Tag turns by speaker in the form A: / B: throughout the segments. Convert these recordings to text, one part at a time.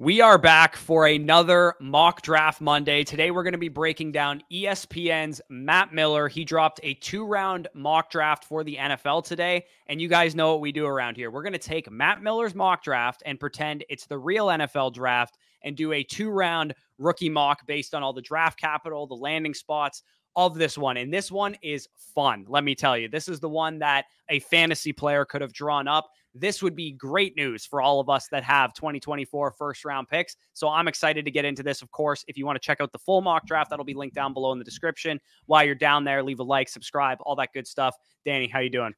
A: We are back for another mock draft Monday. Today, we're going to be breaking down ESPN's Matt Miller. He dropped a two round mock draft for the NFL today. And you guys know what we do around here. We're going to take Matt Miller's mock draft and pretend it's the real NFL draft and do a two round rookie mock based on all the draft capital, the landing spots, of this one. And this one is fun. Let me tell you, this is the one that a fantasy player could have drawn up this would be great news for all of us that have 2024 first round picks. So I'm excited to get into this. Of course, if you want to check out the full mock draft, that'll be linked down below in the description. While you're down there, leave a like, subscribe, all that good stuff. Danny, how you doing?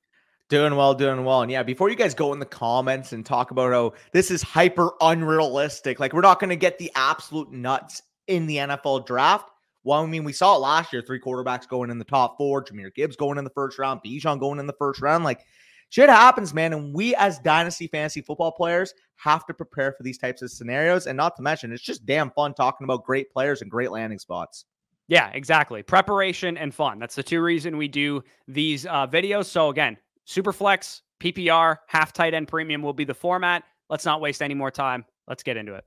B: Doing well, doing well. And yeah, before you guys go in the comments and talk about oh, this is hyper unrealistic, like we're not going to get the absolute nuts in the NFL draft. Well, I mean, we saw it last year, three quarterbacks going in the top four, Jahmyr Gibbs going in the first round, Bijan going in the first round. Like shit happens, man. And we as dynasty fantasy football players have to prepare for these types of scenarios. And not to mention, it's just damn fun talking about great players and great landing spots.
A: Yeah, exactly. Preparation and fun. That's the two reason we do these uh, videos. So again, Superflex, PPR, half tight end premium will be the format. Let's not waste any more time. Let's get into it.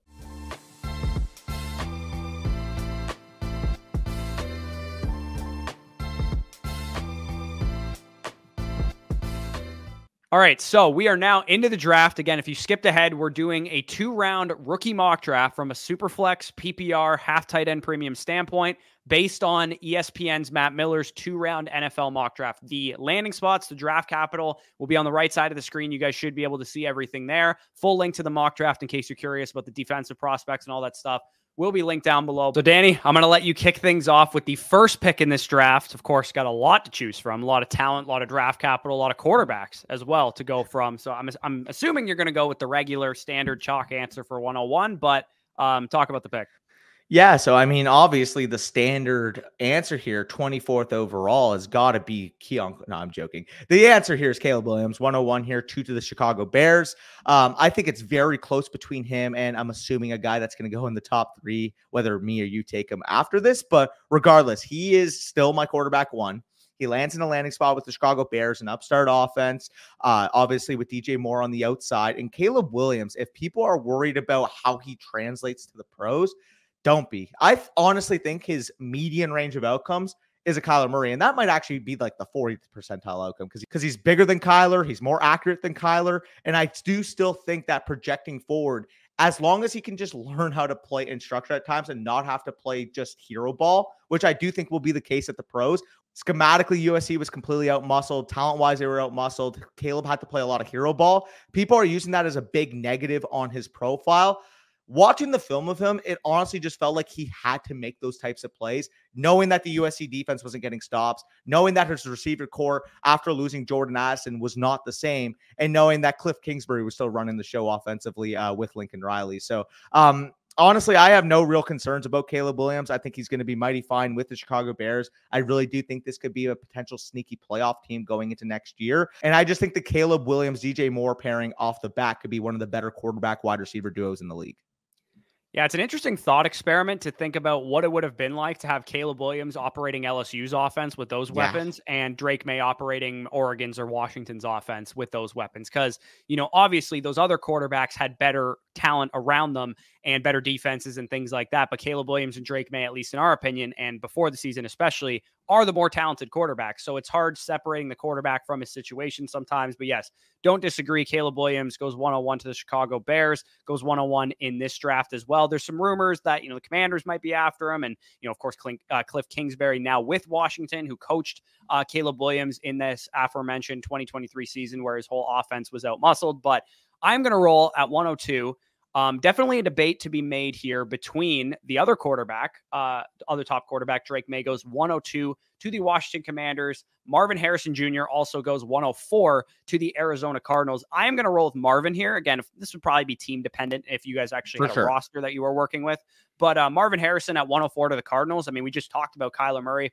A: All right, so we are now into the draft. Again, if you skipped ahead, we're doing a two round rookie mock draft from a Superflex PPR half tight end premium standpoint based on ESPN's Matt Miller's two round NFL mock draft. The landing spots, the draft capital will be on the right side of the screen. You guys should be able to see everything there. Full link to the mock draft in case you're curious about the defensive prospects and all that stuff will be linked down below. So, Danny, I'm going to let you kick things off with the first pick in this draft. Of course, got a lot to choose from, a lot of talent, a lot of draft capital, a lot of quarterbacks as well to go from. So, I'm, I'm assuming you're going to go with the regular standard chalk answer for 101, but um, talk about the pick.
B: Yeah, so I mean, obviously the standard answer here, 24th overall, has got to be Keon. No, I'm joking. The answer here is Caleb Williams, 101 here, two to the Chicago Bears. Um, I think it's very close between him and I'm assuming a guy that's going to go in the top three, whether me or you take him after this. But regardless, he is still my quarterback one. He lands in a landing spot with the Chicago Bears, an upstart offense, uh, obviously with DJ Moore on the outside. And Caleb Williams, if people are worried about how he translates to the pros, don't be. I honestly think his median range of outcomes is a Kyler Murray, and that might actually be like the 40th percentile outcome because because he's bigger than Kyler, he's more accurate than Kyler, and I do still think that projecting forward, as long as he can just learn how to play in structure at times and not have to play just hero ball, which I do think will be the case at the pros. Schematically, USC was completely outmuscled. Talent wise, they were outmuscled. Caleb had to play a lot of hero ball. People are using that as a big negative on his profile watching the film of him, it honestly just felt like he had to make those types of plays, knowing that the USC defense wasn't getting stops, knowing that his receiver corps after losing Jordan Addison was not the same, and knowing that Cliff Kingsbury was still running the show offensively uh, with Lincoln Riley. So, um, honestly, I have no real concerns about Caleb Williams. I think he's going to be mighty fine with the Chicago Bears. I really do think this could be a potential sneaky playoff team going into next year. And I just think the Caleb Williams, DJ Moore pairing off the bat could be one of the better quarterback wide receiver duos in the league.
A: Yeah, it's an interesting thought experiment to think about what it would have been like to have Caleb Williams operating LSU's offense with those weapons yeah. and Drake Maye operating Oregon's or Washington's offense with those weapons. Because, you know, obviously those other quarterbacks had better talent around them and better defenses and things like that. But Caleb Williams and Drake Maye, at least in our opinion, and before the season especially, are the more talented quarterbacks. So it's hard separating the quarterback from his situation sometimes. But yes, don't disagree. Caleb Williams goes 101 to 1 to the Chicago Bears, goes 101 in this draft as well. There's some rumors that, you know, the commanders might be after him. And, you know, of course, Clint, uh, Cliff Kingsbury now with Washington, who coached uh, Caleb Williams in this aforementioned 2023 season where his whole offense was out muscled. But I'm going to roll at 102. Um, definitely a debate to be made here between the other quarterback, uh, other top quarterback, Drake Maye goes 102 to the Washington Commanders. Marvin Harrison Jr. also goes 104 to the Arizona Cardinals. I am going to roll with Marvin here. Again, this would probably be team dependent if you guys actually For had sure. a roster that you were working with. But uh, Marvin Harrison at 104 to the Cardinals. I mean, we just talked about Kyler Murray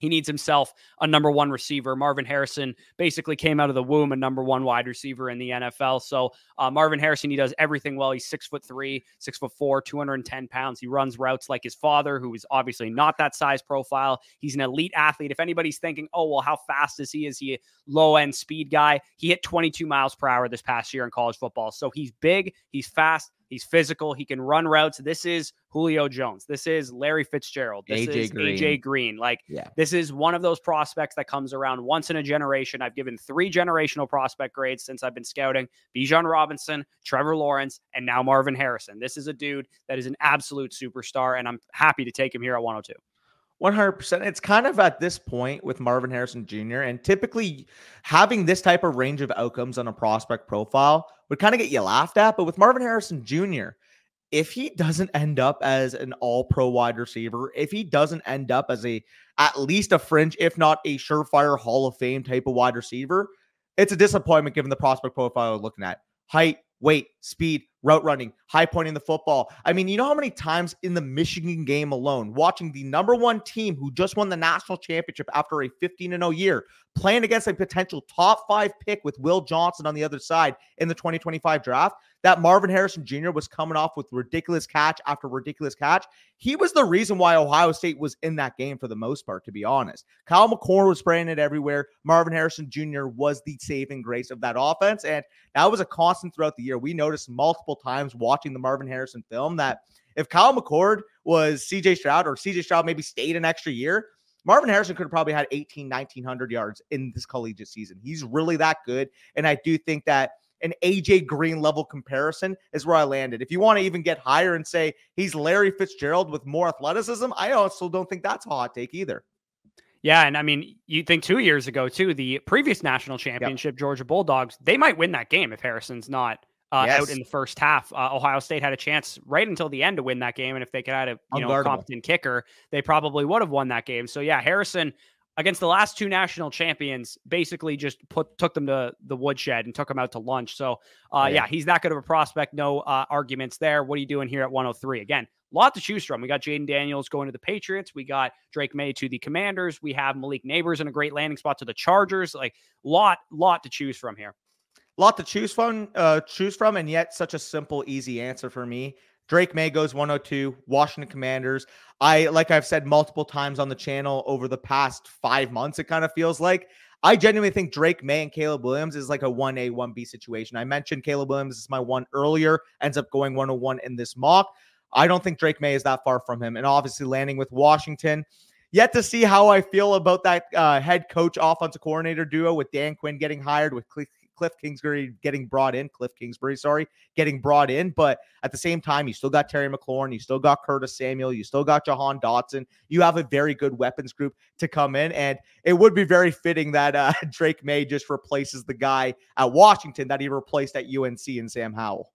A: he needs himself a number one receiver. Marvin Harrison basically came out of the womb a number one wide receiver in the NFL. So uh, Marvin Harrison, he does everything well. He's six foot three, six foot four, 210 pounds. He runs routes like his father, who is obviously not that size profile. He's an elite athlete. If anybody's thinking, oh, well, how fast is he? Is he a low end speed guy? He hit 22 miles per hour this past year in college football. So he's big, he's fast, He's physical. He can run routes. This is Julio Jones. This is Larry Fitzgerald. This AJ is Green. AJ Green. Like, yeah. this is one of those prospects that comes around once in a generation. I've given three generational prospect grades since I've been scouting Bijan Robinson, Trevor Lawrence, and now Marvin Harrison. This is a dude that is an absolute superstar, and I'm happy to take him here at 102.
B: 100%. It's kind of at this point with Marvin Harrison Jr. And typically having this type of range of outcomes on a prospect profile would kind of get you laughed at. But with Marvin Harrison Jr., if he doesn't end up as an all pro wide receiver, if he doesn't end up as a at least a fringe, if not a surefire Hall of Fame type of wide receiver, it's a disappointment given the prospect profile we're looking at. Height, weight, speed, route running, high pointing the football. I mean, you know how many times in the Michigan game alone, watching the number one team who just won the national championship after a 15 0 year, playing against a potential top five pick with Will Johnson on the other side in the 2025 draft, that Marvin Harrison Jr. was coming off with ridiculous catch after ridiculous catch. He was the reason why Ohio State was in that game for the most part, to be honest. Kyle McCord was spraying it everywhere. Marvin Harrison Jr. was the saving grace of that offense. And that was a constant throughout the year. We noticed multiple times watching the Marvin Harrison film that if Kyle McCord was CJ Stroud or CJ Stroud maybe stayed an extra year, Marvin Harrison could have probably had 18, 1900 yards in this collegiate season. He's really that good. And I do think that an AJ Green level comparison is where I landed. If you want to even get higher and say he's Larry Fitzgerald with more athleticism, I also don't think that's a hot take either.
A: Yeah, and I mean, you think two years ago too, the previous national championship, yep. Georgia Bulldogs, they might win that game if Harrison's not uh, yes. out in the first half. Uh, Ohio State had a chance right until the end to win that game, and if they could have had a you know competent kicker, they probably would have won that game. So yeah, Harrison against the last two national champions, basically just put took them to the woodshed and took them out to lunch. So, uh, yeah. yeah. he's that good of a prospect. No uh, arguments there. What are you doing here at 103? Again, a lot to choose from. We got Jayden Daniels going to the Patriots. We got Drake Maye to the Commanders. We have Malik Nabers in a great landing spot to the Chargers. Like lot, lot to choose from here.
B: Lot to choose from, uh, choose from, and yet such a simple, easy answer for me. Drake Maye goes 102, Washington Commanders. I, like I've said multiple times on the channel over the past five months, it kind of feels like. I genuinely think Drake Maye and Caleb Williams is like a 1A, 1B situation. I mentioned Caleb Williams is my one earlier, ends up going 101 in this mock. I don't think Drake Maye is that far from him. And obviously landing with Washington. Yet to see how I feel about that uh, head coach offensive coordinator duo with Dan Quinn getting hired, with Cliff Kingsbury getting brought in, Cliff Kingsbury, sorry, getting brought in. But at the same time, you still got Terry McLaurin, you still got Curtis Samuel, you still got Jahan Dotson. You have a very good weapons group to come in. And it would be very fitting that uh, Drake Maye just replaces the guy at Washington that he replaced at UNC and Sam Howell.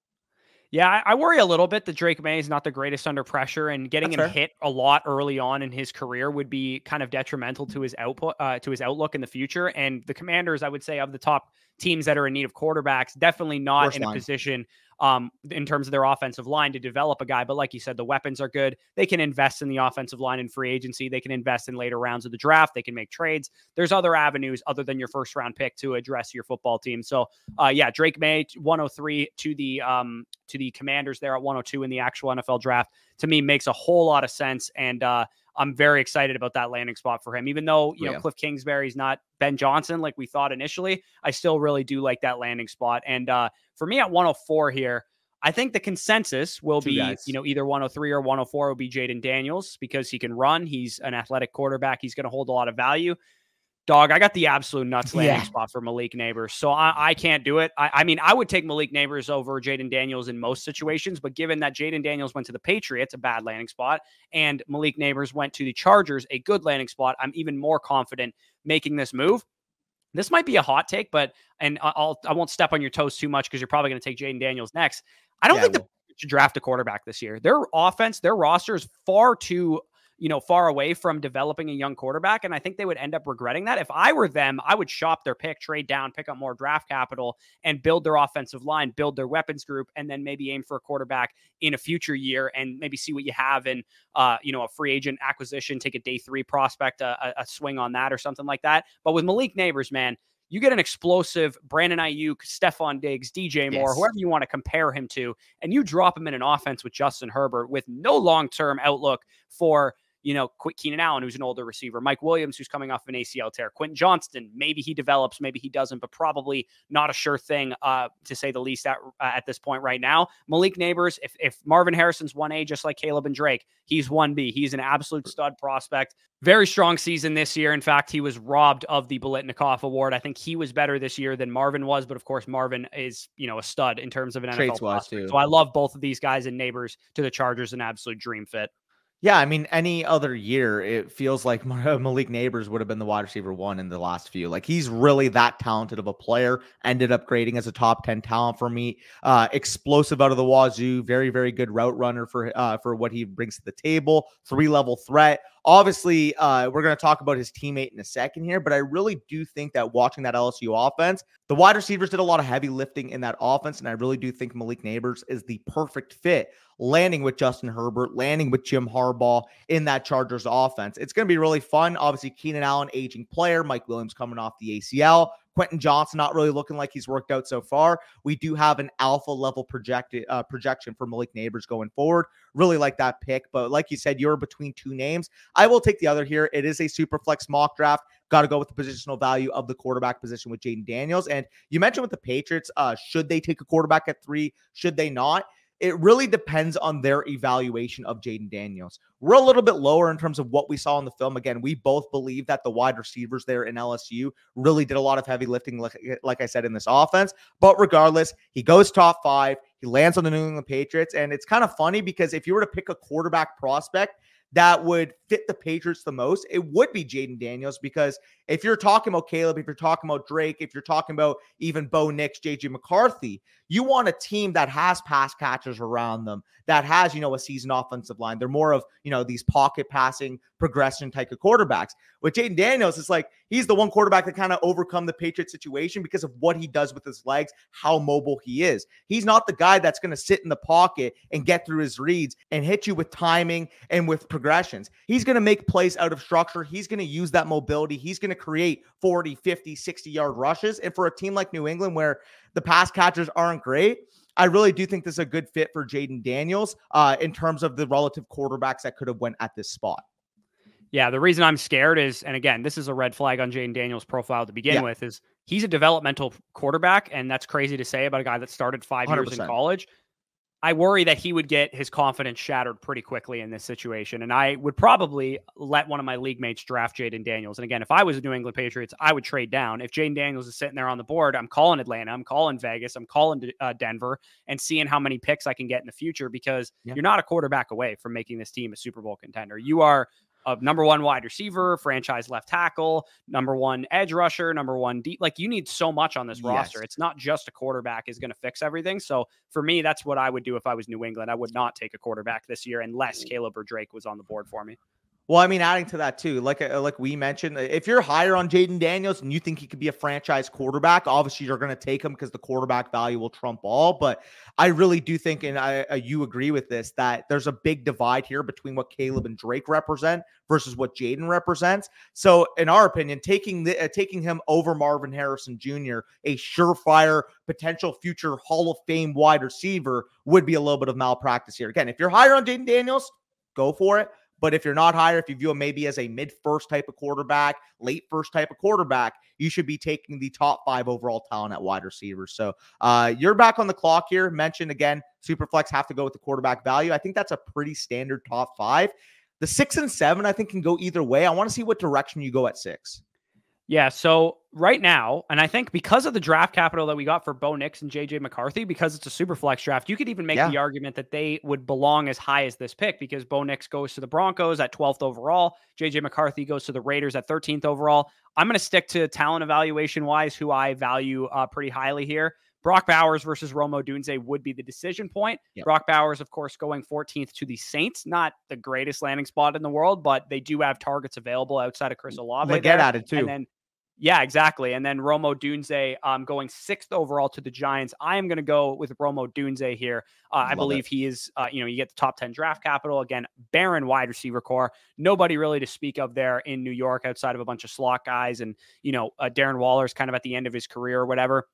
A: Yeah, I worry a little bit that Drake Maye is not the greatest under pressure, and getting That's him fair. hit a lot early on in his career would be kind of detrimental to his output, uh, to his outlook in the future. And the Commanders, I would say, of the top teams that are in need of quarterbacks, definitely not Worst in line. a position um, in terms of their offensive line to develop a guy. But like you said, the weapons are good. They can invest in the offensive line in free agency. They can invest in later rounds of the draft. They can make trades. There's other avenues other than your first round pick to address your football team. So uh, yeah, Drake Maye 103 to the um, to the Commanders there at 102 in the actual NFL draft to me makes a whole lot of sense. And uh, I'm very excited about that landing spot for him. Even though, you know, yeah. Cliff Kingsbury's not Ben Johnson like we thought initially, I still really do like that landing spot. And uh, for me at 104 here, I think the consensus will Two be, guys. you know, either 103 or 104 will be Jayden Daniels because he can run. He's an athletic quarterback. He's going to hold a lot of value dog, I got the absolute nuts landing yeah. spot for Malik Nabers. So I, I can't do it. I, I, mean, I would take Malik Nabers over Jayden Daniels in most situations, but given that Jayden Daniels went to the Patriots, a bad landing spot, and Malik Nabers went to the Chargers, a good landing spot, I'm even more confident making this move. This might be a hot take, but and I'll I won't step on your toes too much because you're probably going to take Jayden Daniels next. I don't yeah, think the should draft a quarterback this year. Their offense, their roster is far too you know, far away from developing a young quarterback. And I think they would end up regretting that. If I were them, I would shop their pick, trade down, pick up more draft capital, and build their offensive line, build their weapons group, and then maybe aim for a quarterback in a future year and maybe see what you have in, uh, you know, a free agent acquisition, take a day three prospect, a, a swing on that or something like that. But with Malik Nabers, man, you get an explosive Brandon Aiyuk, Stefon Diggs, DJ Moore, yes. whoever you want to compare him to, and you drop him in an offense with Justin Herbert with no long term outlook for you know, Quick Keenan Allen, who's an older receiver, Mike Williams, who's coming off an ACL tear, Quentin Johnston, maybe he develops, maybe he doesn't, but probably not a sure thing, uh, to say the least, at, uh, at this point right now. Malik Nabers, if, if Marvin Harrison's 1A, just like Caleb and Drake, he's 1B. He's an absolute stud prospect. Very strong season this year. In fact, he was robbed of the Biletnikoff Award. I think he was better this year than Marvin was, but of course, Marvin is, you know, a stud in terms of an NFL prospect. So I love both of these guys and Nabers to the Chargers, an absolute dream fit.
B: Yeah, I mean, any other year, it feels like Malik Nabers would have been the wide receiver one in the last few. Like he's really that talented of a player. Ended up grading as a top ten talent for me. Uh, explosive out of the wazoo. Very, very good route runner for uh, for what he brings to the table. Three level threat. Obviously, uh, we're going to talk about his teammate in a second here, but I really do think that watching that LSU offense, the wide receivers did a lot of heavy lifting in that offense, and I really do think Malik Nabers is the perfect fit landing with Justin Herbert, landing with Jim Harbaugh in that Chargers offense. It's going to be really fun. Obviously, Keenan Allen, aging player, Mike Williams coming off the ACL. Quentin Johnston not really looking like he's worked out so far. We do have an alpha level projected uh, projection for Malik Nabers going forward. Really like that pick, but like you said, you're between two names. I will take the other here. It is a super flex mock draft. Got to go with the positional value of the quarterback position with Jayden Daniels. And you mentioned with the Patriots, uh, should they take a quarterback at three? Should they not? It really depends on their evaluation of Jayden Daniels. We're a little bit lower in terms of what we saw in the film. Again, we both believe that the wide receivers there in LSU really did a lot of heavy lifting, like, like I said, in this offense. But regardless, he goes top five. He lands on the New England Patriots. And it's kind of funny because if you were to pick a quarterback prospect that would fit the Patriots the most, it would be Jayden Daniels. Because if you're talking about Caleb, if you're talking about Drake, if you're talking about even Bo Nix, JJ McCarthy, you want a team that has pass catchers around them, that has, you know, a seasoned offensive line. They're more of, you know, these pocket passing progression type of quarterbacks. With Jayden Daniels, it's like he's the one quarterback that kind of overcome the Patriot situation because of what he does with his legs, how mobile he is. He's not the guy that's going to sit in the pocket and get through his reads and hit you with timing and with progressions. He's going to make plays out of structure. He's going to use that mobility. He's going to create 40, 50, 60 yard rushes. And for a team like New England, where the pass catchers aren't great, I really do think this is a good fit for Jayden Daniels uh, in terms of the relative quarterbacks that could have went at this spot.
A: Yeah, the reason I'm scared is, and again, this is a red flag on Jayden Daniels' profile to begin yeah. with, is he's a developmental quarterback, and that's crazy to say about a guy that started 5 100%. years in college. I worry that he would get his confidence shattered pretty quickly in this situation. And I would probably let one of my league mates draft Jayden Daniels. And again, if I was a New England Patriots, I would trade down. If Jayden Daniels is sitting there on the board, I'm calling Atlanta, I'm calling Vegas, I'm calling uh, Denver and seeing how many picks I can get in the future because yeah. you're not a quarterback away from making this team a Super Bowl contender. You are of number one wide receiver, franchise left tackle, number one edge rusher, number one deep. Like you need so much on this yes. roster. It's not just a quarterback is going to fix everything. So for me, that's what I would do if I was New England. I would not take a quarterback this year unless Caleb or Drake was on the board for me.
B: Well, I mean, adding to that too, like uh, like we mentioned, if you're higher on Jayden Daniels and you think he could be a franchise quarterback, obviously you're going to take him because the quarterback value will trump all. But I really do think, and I, uh, you agree with this, that there's a big divide here between what Caleb and Drake represent versus what Jayden represents. So, in our opinion, taking the uh, taking him over Marvin Harrison Jr., a surefire potential future Hall of Fame wide receiver, would be a little bit of malpractice here. Again, if you're higher on Jayden Daniels, go for it. But if you're not higher, if you view him maybe as a mid first type of quarterback, late first type of quarterback, you should be taking the top five overall talent at wide receivers. So uh, you're back on the clock here. Mentioned again, Superflex have to go with the quarterback value. I think that's a pretty standard top five. The six and seven, I think, can go either way. I want to see what direction you go at six.
A: Yeah. So right now, and I think because of the draft capital that we got for Bo Nix and JJ McCarthy, because it's a super flex draft, you could even make yeah. the argument that they would belong as high as this pick because Bo Nix goes to the Broncos at 12th overall. JJ McCarthy goes to the Raiders at 13th overall. I'm going to stick to talent evaluation wise, who I value uh, pretty highly here. Brock Bowers versus Rome Odunze would be the decision point. Yep. Brock Bowers, of course, going 14th to the Saints. Not the greatest landing spot in the world, but they do have targets available outside of Chris Olave.
B: Get at it too.
A: And then yeah, exactly. And then Romo Odunze um, going sixth overall to the Giants. I am going to go with Romo Odunze here. Uh, I believe it. he is, uh, you know, you get the top 10 draft capital. Again, barren wide receiver corps. Nobody really to speak of there in New York outside of a bunch of slot guys. And, you know, uh, Darren Waller's kind of at the end of his career or whatever.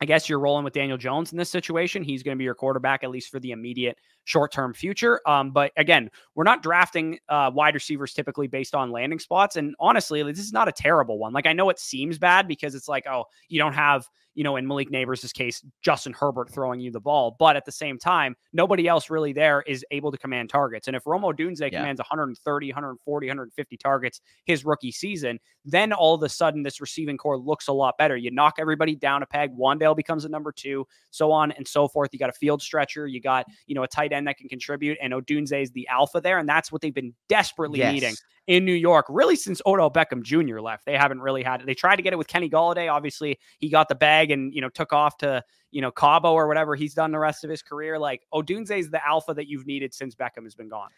A: I guess you're rolling with Daniel Jones in this situation. He's going to be your quarterback, at least for the immediate short term future. Um, but again, we're not drafting uh, wide receivers typically based on landing spots. And honestly, this is not a terrible one. Like I know it seems bad because it's like, oh, you don't have you know, in Malik Nabers' case, Justin Herbert throwing you the ball. But at the same time, nobody else really there is able to command targets. And if Romo Odunze yeah. commands 130, 140, 150 targets his rookie season, then all of a sudden this receiving corps looks a lot better. You knock everybody down a peg. Wan'Dale becomes a number two, so on and so forth. You got a field stretcher. You got, you know, a tight end that can contribute. And Odunze is the alpha there. And that's what they've been desperately yes. needing in New York, really since Odell Beckham Jr. left. They haven't really had it. They tried to get it with Kenny Golladay. Obviously, he got the bag and you know took off to you know Cabo or whatever he's done the rest of his career. Like Odunze is the alpha that you've needed since Beckham has been gone.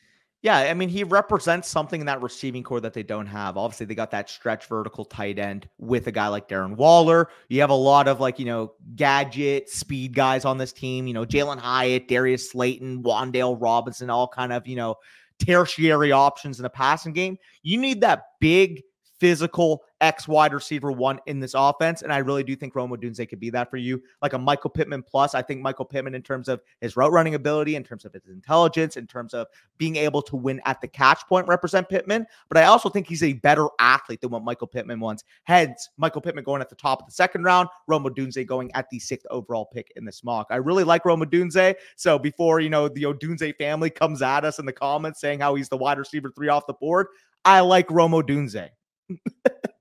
B: Yeah, I mean, he represents something in that receiving corps that they don't have. Obviously, they got that stretch vertical tight end with a guy like Darren Waller. You have a lot of like, you know, gadget speed guys on this team, you know, Jalin Hyatt, Darius Slayton, Wan'Dale Robinson, all kind of, you know, tertiary options in the passing game. You need that big physical X wide receiver one in this offense. And I really do think Rome Odunze could be that for you. Like a Michael Pittman plus. I think Michael Pittman, in terms of his route running ability, in terms of his intelligence, in terms of being able to win at the catch point, represent Pittman. But I also think he's a better athlete than what Michael Pittman wants. Heads, Michael Pittman going at the top of the second round, Rome Odunze going at the sixth overall pick in this mock. I really like Rome Odunze. So before, you know, the Odunze family comes at us in the comments saying how he's the wide receiver three off the board, I like Rome Odunze.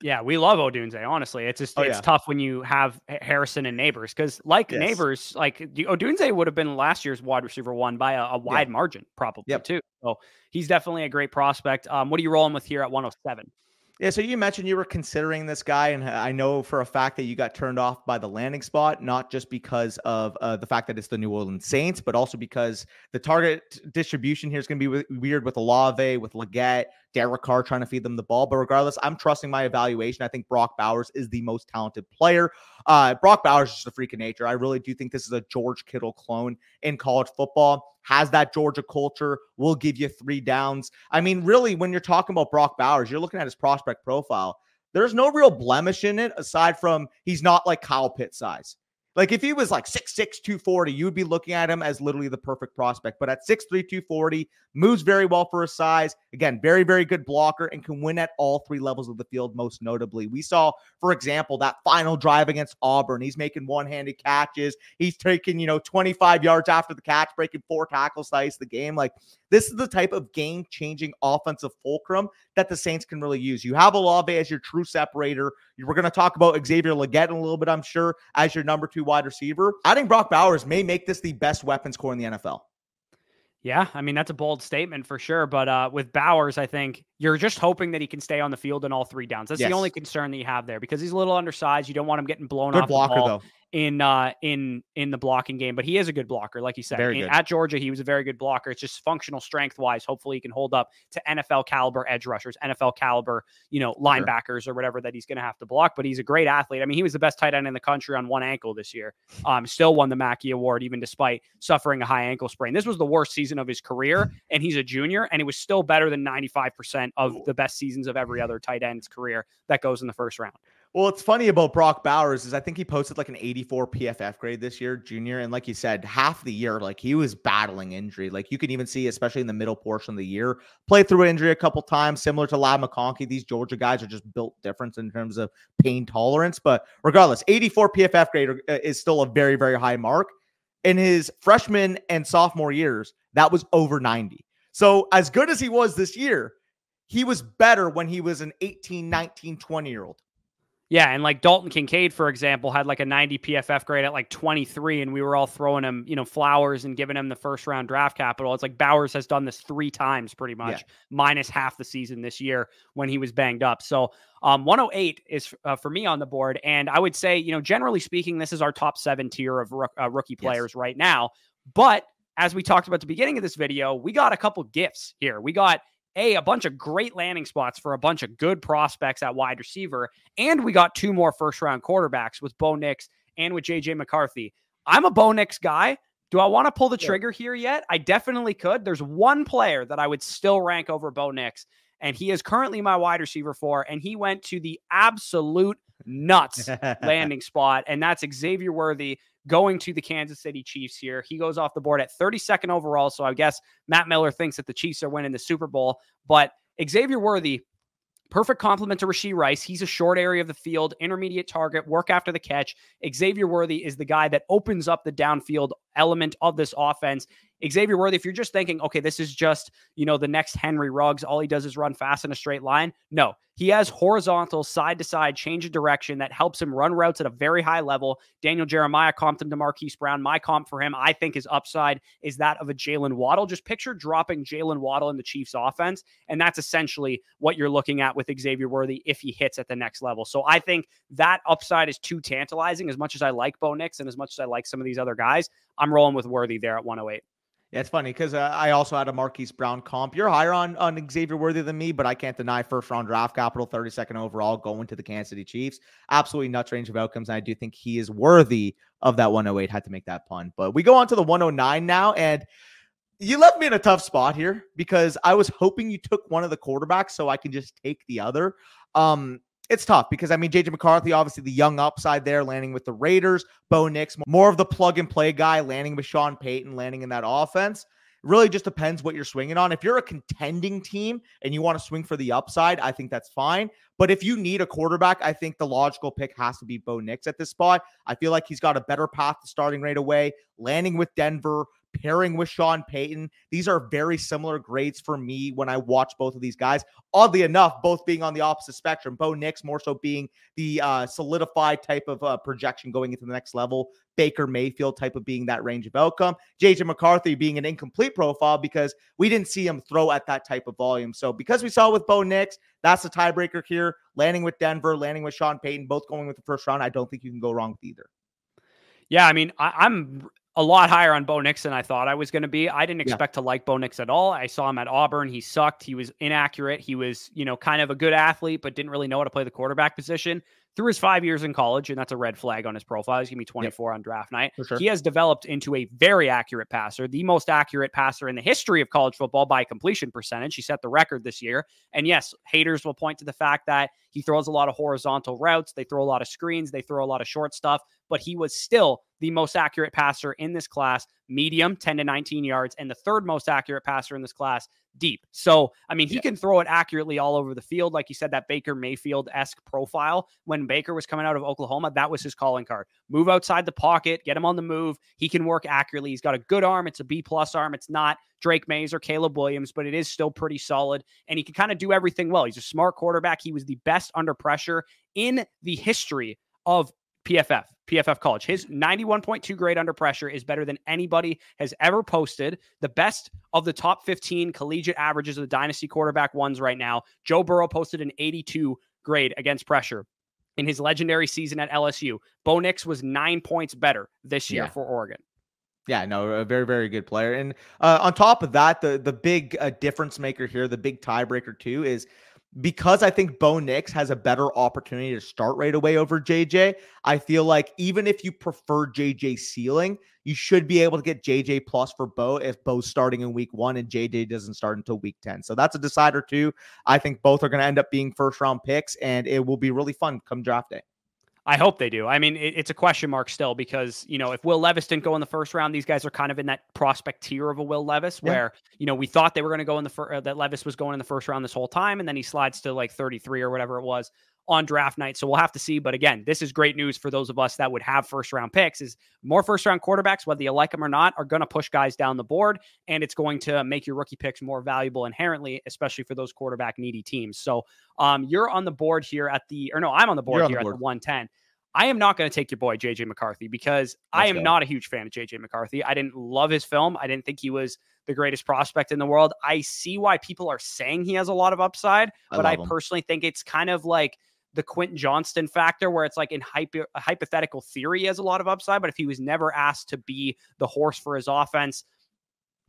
A: Yeah, we love Odunze. Honestly, it's just oh, it's yeah. tough when you have Harrison and Nabers because, like yes. Nabers, like Odunze would have been last year's wide receiver one by a, a wide yeah. margin, probably yep. too. So he's definitely a great prospect. Um, what are you rolling with here at 107?
B: Yeah, so you mentioned you were considering this guy, and I know for a fact that you got turned off by the landing spot, not just because of uh, the fact that it's the New Orleans Saints, but also because the target distribution here is going to be weird with Olave, with Legette, Derek Carr trying to feed them the ball. But regardless, I'm trusting my evaluation. I think Brock Bowers is the most talented player. Uh, Brock Bowers is just a freak of nature. I really do think this is a George Kittle clone in college football. Has that Georgia culture, will give you three downs. I mean, really, when you're talking about Brock Bowers, you're looking at his prospect profile. There's no real blemish in it aside from he's not like Kyle Pitt size. Like if he was like 6'6, 240, you'd be looking at him as literally the perfect prospect. But at 6'3, 240, moves very well for his size. Again, very, very good blocker and can win at all three levels of the field, most notably. We saw, for example, that final drive against Auburn. He's making one-handed catches. He's taking, you know, 25 yards after the catch, breaking four tackles to ice the game. Like this is the type of game changing offensive fulcrum that the Saints can really use. You have Olave as your true separator. We're going to talk about Xavier Legette in a little bit, I'm sure, as your number two wide receiver. Adding Brock Bowers may make this the best weapons corps in the NFL.
A: Yeah, I mean that's a bold statement for sure. But uh, with Bowers, I think you're just hoping that he can stay on the field in all three downs. That's yes. the only concern that you have there because he's a little undersized. You don't want him getting blown
B: Good
A: off.
B: blocker
A: the
B: ball. though
A: in uh in in the blocking game, but he is a good blocker, like you said. At Georgia, he was a very good blocker. It's just functional strength wise. Hopefully, he can hold up to NFL caliber edge rushers, NFL caliber, you know, linebackers sure. or whatever that he's going to have to block. But he's a great athlete. I mean, he was the best tight end in the country on one ankle this year. Um, still won the Mackey Award even despite suffering a high ankle sprain. This was the worst season of his career, and he's a junior, and it was still better than ninety five percent of the best seasons of every other tight end's career that goes in the first round.
B: Well, it's funny about Brock Bowers is I think he posted like an 84 PFF grade this year, junior, and like you said, half the year like he was battling injury. Like you can even see, especially in the middle portion of the year, played through injury a couple times, similar to Ladd McConkey. These Georgia guys are just built different in terms of pain tolerance. But regardless, 84 PFF grade uh, is still a very very high mark. In his freshman and sophomore years, that was over 90. So as good as he was this year, he was better when he was an 18, 19, 20 year old.
A: Yeah, and like Dalton Kincaid, for example, had like a 90 PFF grade at like 23, and we were all throwing him, you know, flowers and giving him the first round draft capital. It's like Bowers has done this three times pretty much, yeah. minus half the season this year when he was banged up. So um, 108 is uh, for me on the board. And I would say, you know, generally speaking, this is our top seven tier of uh, rookie players yes. right now. But as we talked about at the beginning of this video, we got a couple gifts here. We got a, a bunch of great landing spots for a bunch of good prospects at wide receiver. And we got two more first round quarterbacks with Bo Nix and with JJ McCarthy. I'm a Bo Nix guy. Do I want to pull the trigger here yet? I definitely could. There's one player that I would still rank over Bo Nix, and he is currently my wide receiver for, and he went to the absolute nuts landing spot. And that's Xavier Worthy going to the Kansas City Chiefs here. He goes off the board at 32nd overall. So I guess Matt Miller thinks that the Chiefs are winning the Super Bowl. But Xavier Worthy Perfect complement to Rashee Rice. He's a short area of the field, intermediate target, work after the catch. Xavier Worthy is the guy that opens up the downfield element of this offense. Xavier Worthy, if you're just thinking, okay, this is just, you know, the next Henry Ruggs, all he does is run fast in a straight line. No, he has horizontal side to side change of direction that helps him run routes at a very high level. Daniel Jeremiah comped him to Marquise Brown. My comp for him, I think his upside is that of a Jaylen Waddle. Just picture dropping Jaylen Waddle in the Chiefs offense. And that's essentially what you're looking at with Xavier Worthy if he hits at the next level. So I think that upside is too tantalizing as much as I like Bo Nix and as much as I like some of these other guys. I'm rolling with Worthy there at 108.
B: Yeah, it's funny because uh, I also had a Marquise Brown comp. You're higher on on Xavier Worthy than me, but I can't deny first round draft capital, 32nd overall, going to the Kansas City Chiefs. Absolutely nuts range of outcomes. And I do think he is worthy of that 108. Had to make that pun. But we go on to the 109 now. And you left me in a tough spot here because I was hoping you took one of the quarterbacks so I can just take the other. Um, it's tough because I mean JJ McCarthy, obviously the young upside there, landing with the Raiders. Bo Nix, more of the plug and play guy, landing with Sean Payton, landing in that offense. It really just depends what you're swinging on. If you're a contending team and you want to swing for the upside, I think that's fine. But if you need a quarterback, I think the logical pick has to be Bo Nix at this spot. I feel like he's got a better path to starting right away, landing with Denver, pairing with Sean Payton. These are very similar grades for me when I watch both of these guys. Oddly enough, both being on the opposite spectrum. Bo Nix more so being the uh, solidified type of uh, projection going into the next level. Baker Mayfield type of being that range of outcome. JJ McCarthy being an incomplete profile because we didn't see him throw at that type of volume. So because we saw with Bo Nix, that's the tiebreaker here. Landing with Denver, landing with Sean Payton, both going with the first round. I don't think you can go wrong with either.
A: Yeah, I mean, I, am a lot higher on Bo Nix than I thought I was going to be. I didn't expect yeah. to like Bo Nix at all. I saw him at Auburn. He sucked. He was inaccurate. He was, you know, kind of a good athlete, but didn't really know how to play the quarterback position through his five years in college, and that's a red flag on his profile. He's going to be 24 yep. on draft night. Sure. He has developed into a very accurate passer, the most accurate passer in the history of college football by completion percentage. He set the record this year. And yes, haters will point to the fact that he throws a lot of horizontal routes, they throw a lot of screens, they throw a lot of short stuff, but he was still the most accurate passer in this class, medium, 10 to 19 yards, and the third most accurate passer in this class, deep. So, I mean, he yeah. can throw it accurately all over the field. Like you said, that Baker Mayfield esque profile. When Baker was coming out of Oklahoma, that was his calling card. Move outside the pocket, get him on the move. He can work accurately. He's got a good arm. It's a B plus arm. It's not Drake Maye's or Caleb Williams, but it is still pretty solid. And he can kind of do everything well. He's a smart quarterback. He was the best under pressure in the history of PFF, PFF College. His 91.2 grade under pressure is better than anybody has ever posted. The best of the top 15 collegiate averages of the dynasty quarterback ones right now. Joe Burrow posted an 82 grade against pressure in his legendary season at LSU. Bo Nix was nine points better this year yeah. for Oregon.
B: Yeah, no, a very, very good player. And uh, on top of that, the the big uh, difference maker here, the big tiebreaker too, is because I think Bo Nix has a better opportunity to start right away over JJ, I feel like even if you prefer JJ ceiling, you should be able to get JJ plus for Bo if Bo's starting in week one and JJ doesn't start until week 10. So that's a decider too. I think both are going to end up being first round picks and it will be really fun come draft day.
A: I hope they do. I mean, it, it's a question mark still because, you know, if Will Levis didn't go in the first round, these guys are kind of in that prospect tier of a Will Levis yeah. where, you know, we thought they were going to go in the first, uh, that Levis was going in the first round this whole time. And then he slides to like 33 or whatever it was on draft night. So we'll have to see. But again, this is great news for those of us that would have first round picks is more first round quarterbacks, whether you like them or not, are going to push guys down the board. And it's going to make your rookie picks more valuable inherently, especially for those quarterback needy teams. So um, you're on the board here at the, or no, I'm on the board you're here the board. at the 110. I am not going to take your boy JJ McCarthy because Let's I am go. not a huge fan of JJ McCarthy. I didn't love his film. I didn't think he was the greatest prospect in the world. I see why people are saying he has a lot of upside, but I, I personally think it's kind of like the Quentin Johnston factor, where it's like in hypo, hypothetical theory, he has a lot of upside. But if he was never asked to be the horse for his offense,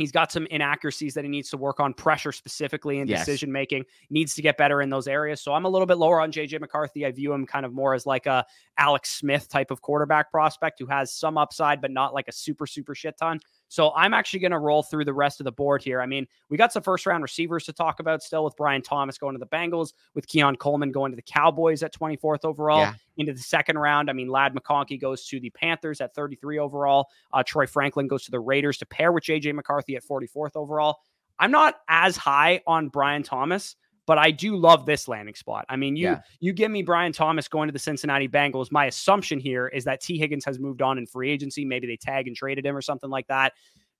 A: He's got some inaccuracies that he needs to work on, pressure specifically and yes. decision making. Needs to get better in those areas. So I'm a little bit lower on JJ McCarthy. I view him kind of more as like a Alex Smith type of quarterback prospect who has some upside, but not like a super, super shit ton. So I'm actually going to roll through the rest of the board here. I mean, we got some first round receivers to talk about still with Brian Thomas going to the Bengals, with Keon Coleman going to the Cowboys at 24th overall. Yeah. Into the second round, I mean, Ladd McConkey goes to the Panthers at 33 overall. Uh, Troy Franklin goes to the Raiders to pair with JJ McCarthy at 44th overall. I'm not as high on Brian Thomas but I do love this landing spot. I mean, you yeah. you give me Brian Thomas going to the Cincinnati Bengals. My assumption here is that Tee Higgins has moved on in free agency. Maybe they tag and traded him or something like that.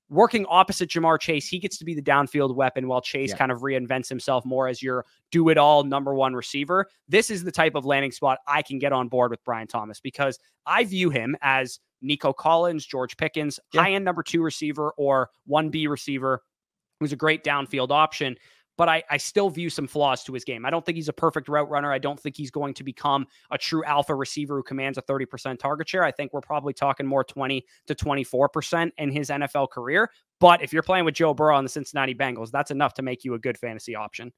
A: Working opposite Ja'Marr Chase, he gets to be the downfield weapon while Chase yeah. kind of reinvents himself more as your do it all number one receiver. This is the type of landing spot I can get on board with Brian Thomas because I view him as Nico Collins, George Pickens, yeah. high end number two receiver or 1B receiver who's a great downfield option but I, I still view some flaws to his game. I don't think he's a perfect route runner. I don't think he's going to become a true alpha receiver who commands a 30% target share. I think we're probably talking more 20 to 24% in his NFL career. But if you're playing with Joe Burrow on the Cincinnati Bengals, that's enough to make you a good fantasy option.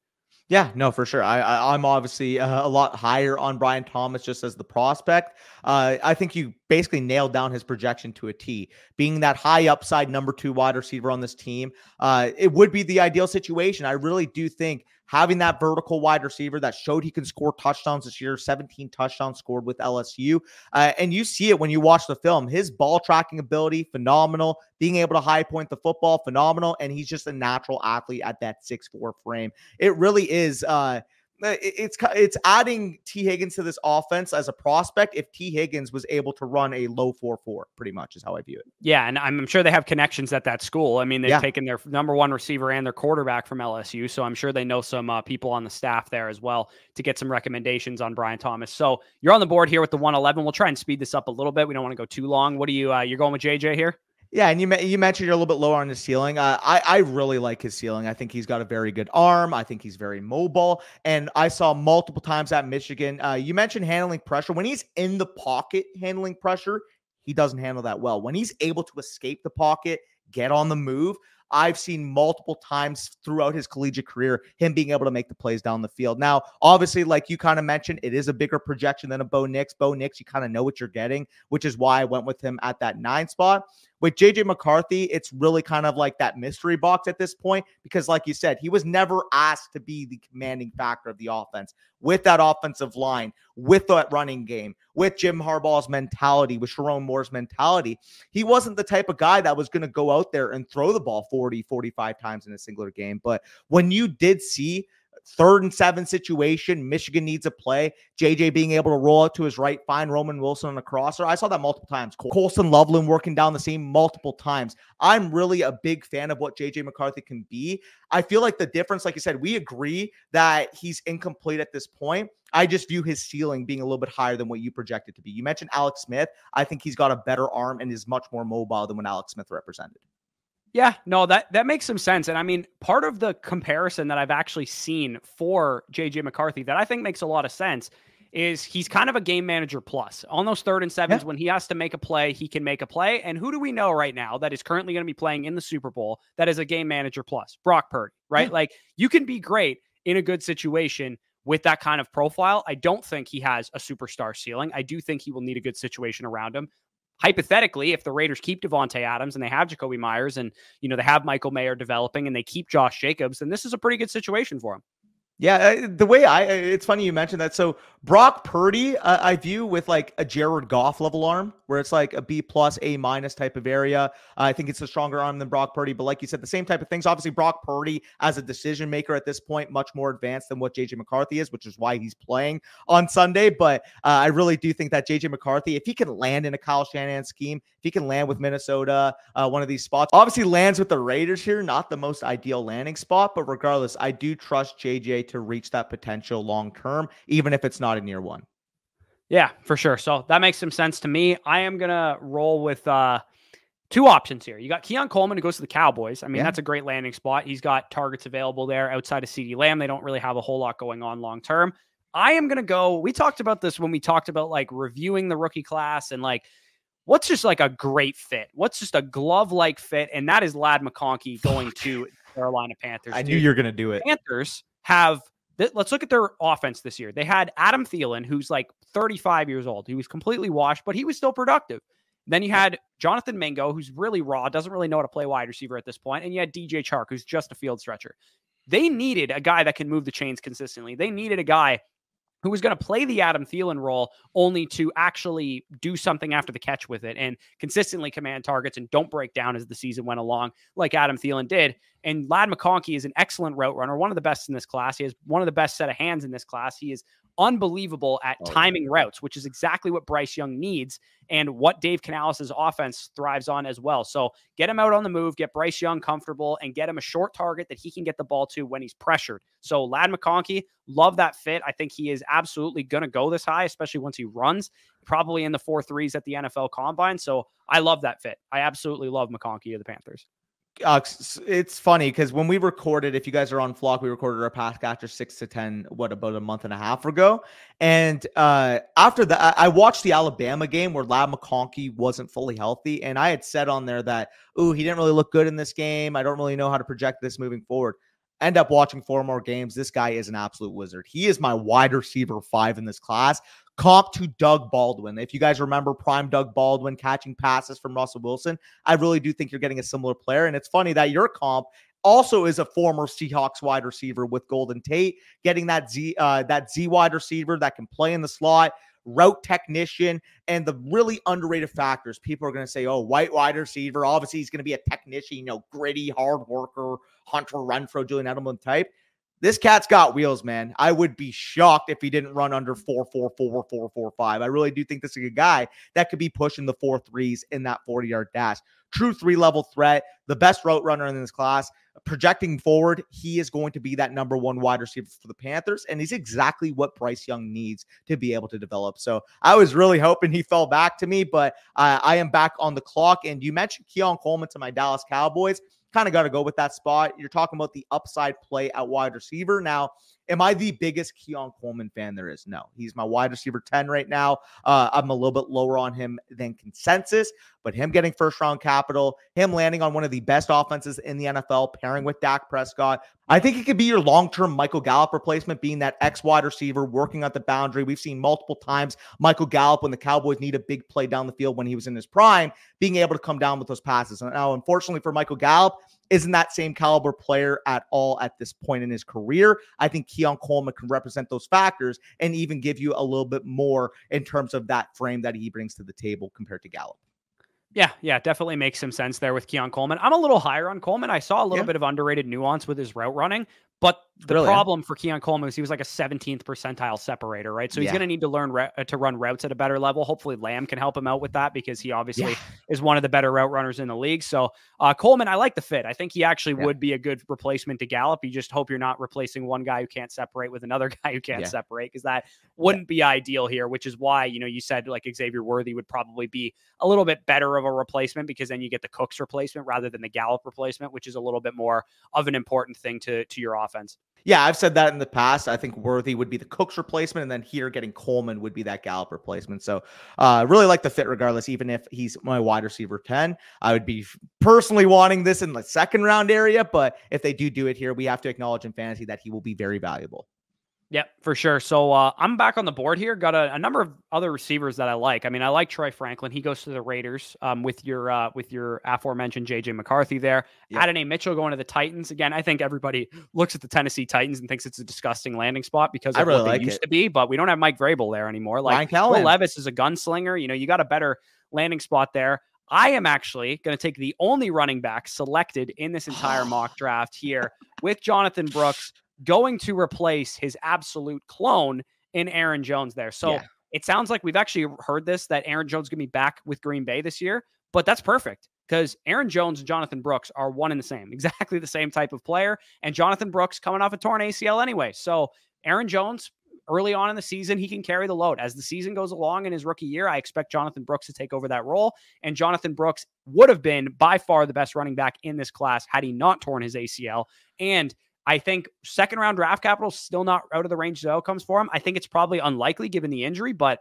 B: Yeah, no, for sure. I, I am obviously uh, a lot higher on Brian Thomas just as the prospect. Uh, I think you basically nailed down his projection to a T. Being that high upside number two wide receiver on this team, uh, it would be the ideal situation. I really do think having that vertical wide receiver that showed he can score touchdowns this year 17 touchdowns scored with LSU. Uh, and you see it when you watch the film. His ball tracking ability, phenomenal. Being able to high point the football, phenomenal. And he's just a natural athlete at that six four frame. It really is. Uh, it's it's adding Tee Higgins to this offense as a prospect. If Tee Higgins was able to run a low four four, pretty much is how I view it.
A: Yeah, and I'm sure they have connections at that school. I mean, they've yeah. taken their number one receiver and their quarterback from LSU, so I'm sure they know some uh, people on the staff there as well to get some recommendations on Brian Thomas. So you're on the board here with the 111. We'll try and speed this up a little bit. We don't want to go too long. What do you? Uh, you're going with JJ here?
B: Yeah, and you you mentioned you're a little bit lower on his ceiling. Uh, I I really like his ceiling. I think he's got a very good arm. I think he's very mobile, and I saw multiple times at Michigan. Uh, you mentioned handling pressure. When he's in the pocket handling pressure, he doesn't handle that well. When he's able to escape the pocket, get on the move, I've seen multiple times throughout his collegiate career him being able to make the plays down the field. Now, obviously, like you kind of mentioned, it is a bigger projection than a Bo Nix. Bo Nix, you kind of know what you're getting, which is why I went with him at that nine spot. With JJ McCarthy, it's really kind of like that mystery box at this point because, like you said, he was never asked to be the commanding factor of the offense with that offensive line, with that running game, with Jim Harbaugh's mentality, with Sherrone Moore's mentality. He wasn't the type of guy that was going to go out there and throw the ball 40, 45 times in a singular game. But when you did see third and seven situation. Michigan needs a play. JJ being able to roll out to his right, find Roman Wilson on a crosser. I saw that multiple times. Colston Loveland working down the seam multiple times. I'm really a big fan of what JJ McCarthy can be. I feel like the difference, like you said, we agree that he's incomplete at this point. I just view his ceiling being a little bit higher than what you projected to be. You mentioned Alex Smith. I think he's got a better arm and is much more mobile than what Alex Smith represented.
A: Yeah, no, that that makes some sense. And I mean, part of the comparison that I've actually seen for JJ McCarthy that I think makes a lot of sense is he's kind of a game manager plus. On those third and sevens, yeah. when he has to make a play, he can make a play. And who do we know right now that is currently going to be playing in the Super Bowl that is a game manager plus? Brock Purdy, right? Yeah. Like you can be great in a good situation with that kind of profile. I don't think he has a superstar ceiling. I do think he will need a good situation around him hypothetically, if the Raiders keep Davante Adams and they have Jakobi Meyers and you know they have Michael Mayer developing and they keep Josh Jacobs, then this is a pretty good situation for him.
B: Yeah, uh, the way I, uh, it's funny you mentioned that. So Brock Purdy, uh, I view with like a Jared Goff level arm, where it's like a B plus, A minus type of area. Uh, I think it's a stronger arm than Brock Purdy, but like you said, the same type of things. Obviously, Brock Purdy as a decision maker at this point, much more advanced than what JJ McCarthy is, which is why he's playing on Sunday. But uh, I really do think that JJ McCarthy, if he can land in a Kyle Shanahan scheme, if he can land with Minnesota, uh, one of these spots, obviously lands with the Raiders here, not the most ideal landing spot, but regardless, I do trust JJ to reach that potential long term, even if it's not in year one.
A: Yeah, for sure. So that makes some sense to me. I am gonna roll with uh two options here. You got Keon Coleman who goes to the Cowboys. I mean, yeah. that's a great landing spot. He's got targets available there outside of CeeDee Lamb. They don't really have a whole lot going on long term. I am gonna go. We talked about this when we talked about like reviewing the rookie class and like what's just like a great fit? What's just a glove like fit? And that is Ladd McConkey going to Carolina Panthers.
B: I knew you were going to do it.
A: Panthers have let's look at their offense this year. They had Adam Thielen, who's like 35 years old. He was completely washed, but he was still productive. Then you had Jonathan Mingo, who's really raw, doesn't really know how to play wide receiver at this point, and you had DJ Chark, who's just a field stretcher. They needed a guy that can move the chains consistently. They needed a guy who was going to play the Adam Thielen role only to actually do something after the catch with it and consistently command targets and don't break down as the season went along, like Adam Thielen did. And Ladd McConkey is an excellent route runner, one of the best in this class. He has one of the best set of hands in this class. He is unbelievable at oh, timing routes, which is exactly what Bryce Young needs and what Dave Canales' offense thrives on as well. So get him out on the move, get Bryce Young comfortable, and get him a short target that he can get the ball to when he's pressured. So Ladd McConkey, love that fit. I think he is absolutely going to go this high, especially once he runs, probably in the four threes at the NFL Combine. So I love that fit. I absolutely love McConkey of the Panthers
B: uh, it's funny because when we recorded, if you guys are on Flock, we recorded our past after six to ten, what about a month and a half ago, and uh, after that, I watched the Alabama game where Ladd McConkey wasn't fully healthy, and I had said on there that, "Ooh, he didn't really look good in this game. I don't really know how to project this moving forward." End up watching four more games. This guy is an absolute wizard. He is my wide receiver five in this class comp to Doug Baldwin. If you guys remember prime Doug Baldwin catching passes from Russell Wilson, I really do think you're getting a similar player. And it's funny that your comp also is a former Seahawks wide receiver with Golden Tate, getting that Z uh, that Z wide receiver that can play in the slot, route technician, and the really underrated factors. People are going to say, "Oh, white wide receiver. Obviously, he's going to be a technician, you know, gritty, hard worker, Hunter Renfrow, Julian Edelman type." This cat's got wheels, man. I would be shocked if he didn't run under four, four, four, four, four, five. I really do think this is a guy that could be pushing the four threes in that 40 yard dash. True three level threat, the best route runner in this class. Projecting forward, he is going to be that number one wide receiver for the Panthers, and he's exactly what Bryce Young needs to be able to develop. So I was really hoping he fell back to me, but uh, I am back on the clock. And you mentioned Keon Coleman to my Dallas Cowboys kind of got to go with that spot. You're talking about the upside play at wide receiver. Now, am I the biggest Keon Coleman fan there is? No, he's my wide receiver 10 right now. Uh, I'm a little bit lower on him than consensus, but him getting first round capital, him landing on one of the best offenses in the NFL, pairing with Dak Prescott. I think it could be your long term Michael Gallup replacement, being that X wide receiver working at the boundary. We've seen multiple times Michael Gallup when the Cowboys need a big play down the field when he was in his prime, being able to come down with those passes. Now, unfortunately for Michael Gallup, isn't that same caliber player at all at this point in his career. I think Keon Coleman can represent those factors and even give you a little bit more in terms of that frame that he brings to the table compared to Gallup.
A: Yeah, yeah, definitely makes some sense there with Keon Coleman. I'm a little higher on Coleman. I saw a little yeah. bit of underrated nuance with his route running, but the Brilliant. problem for Keon Coleman was he was like a 17th percentile separator, right? So he's yeah. going to need to learn re- uh, to run routes at a better level. Hopefully, Lamb can help him out with that because he obviously yeah. is one of the better route runners in the league. So uh, Coleman, I like the fit. I think he actually yeah. would be a good replacement to Gallup. You just hope you're not replacing one guy who can't separate with another guy who can't separate because that wouldn't be ideal here. Which is why you know you said like Xavier Worthy would probably be a little bit better of a replacement because then you get the Cooks replacement rather than the Gallup replacement, which is a little bit more of an important thing to to your offense.
B: Yeah, I've said that in the past. I think Worthy would be the Cooks replacement, and then here getting Coleman would be that Gallup replacement. So, uh, really like the fit regardless. Even if he's my wide receiver ten, I would be personally wanting this in the second round area. But if they do do it here, we have to acknowledge in fantasy that he will be very valuable.
A: Yep, for sure. So uh, I'm back on the board here. Got a, a, number of other receivers that I like. I mean, I like Troy Franklin. He goes to the Raiders um, with your uh, with your aforementioned JJ McCarthy there. Yep. Adonai Mitchell going to the Titans again. I think everybody looks at the Tennessee Titans and thinks it's a disgusting landing spot because of really what they like used it. to be. But we don't have Mike Vrabel there anymore. Like Will Levis is a gunslinger. You know, you got a better landing spot there. I am actually going to take the only running back selected in this entire mock draft here with Jonathan Brooks going to replace his absolute clone in Aaron Jones there. So yeah. it sounds like we've actually heard this that Aaron Jones going to be back with Green Bay this year, but that's perfect because Aaron Jones and Jonathan Brooks are one and the same, exactly the same type of player. And Jonathan Brooks coming off a torn ACL anyway. So Aaron Jones, early on in the season, he can carry the load. As the season goes along in his rookie year, I expect Jonathan Brooks to take over that role. And Jonathan Brooks would have been by far the best running back in this class had he not torn his ACL. And I think second round draft capital still not out of the range of outcomes for him. I think it's probably unlikely given the injury, but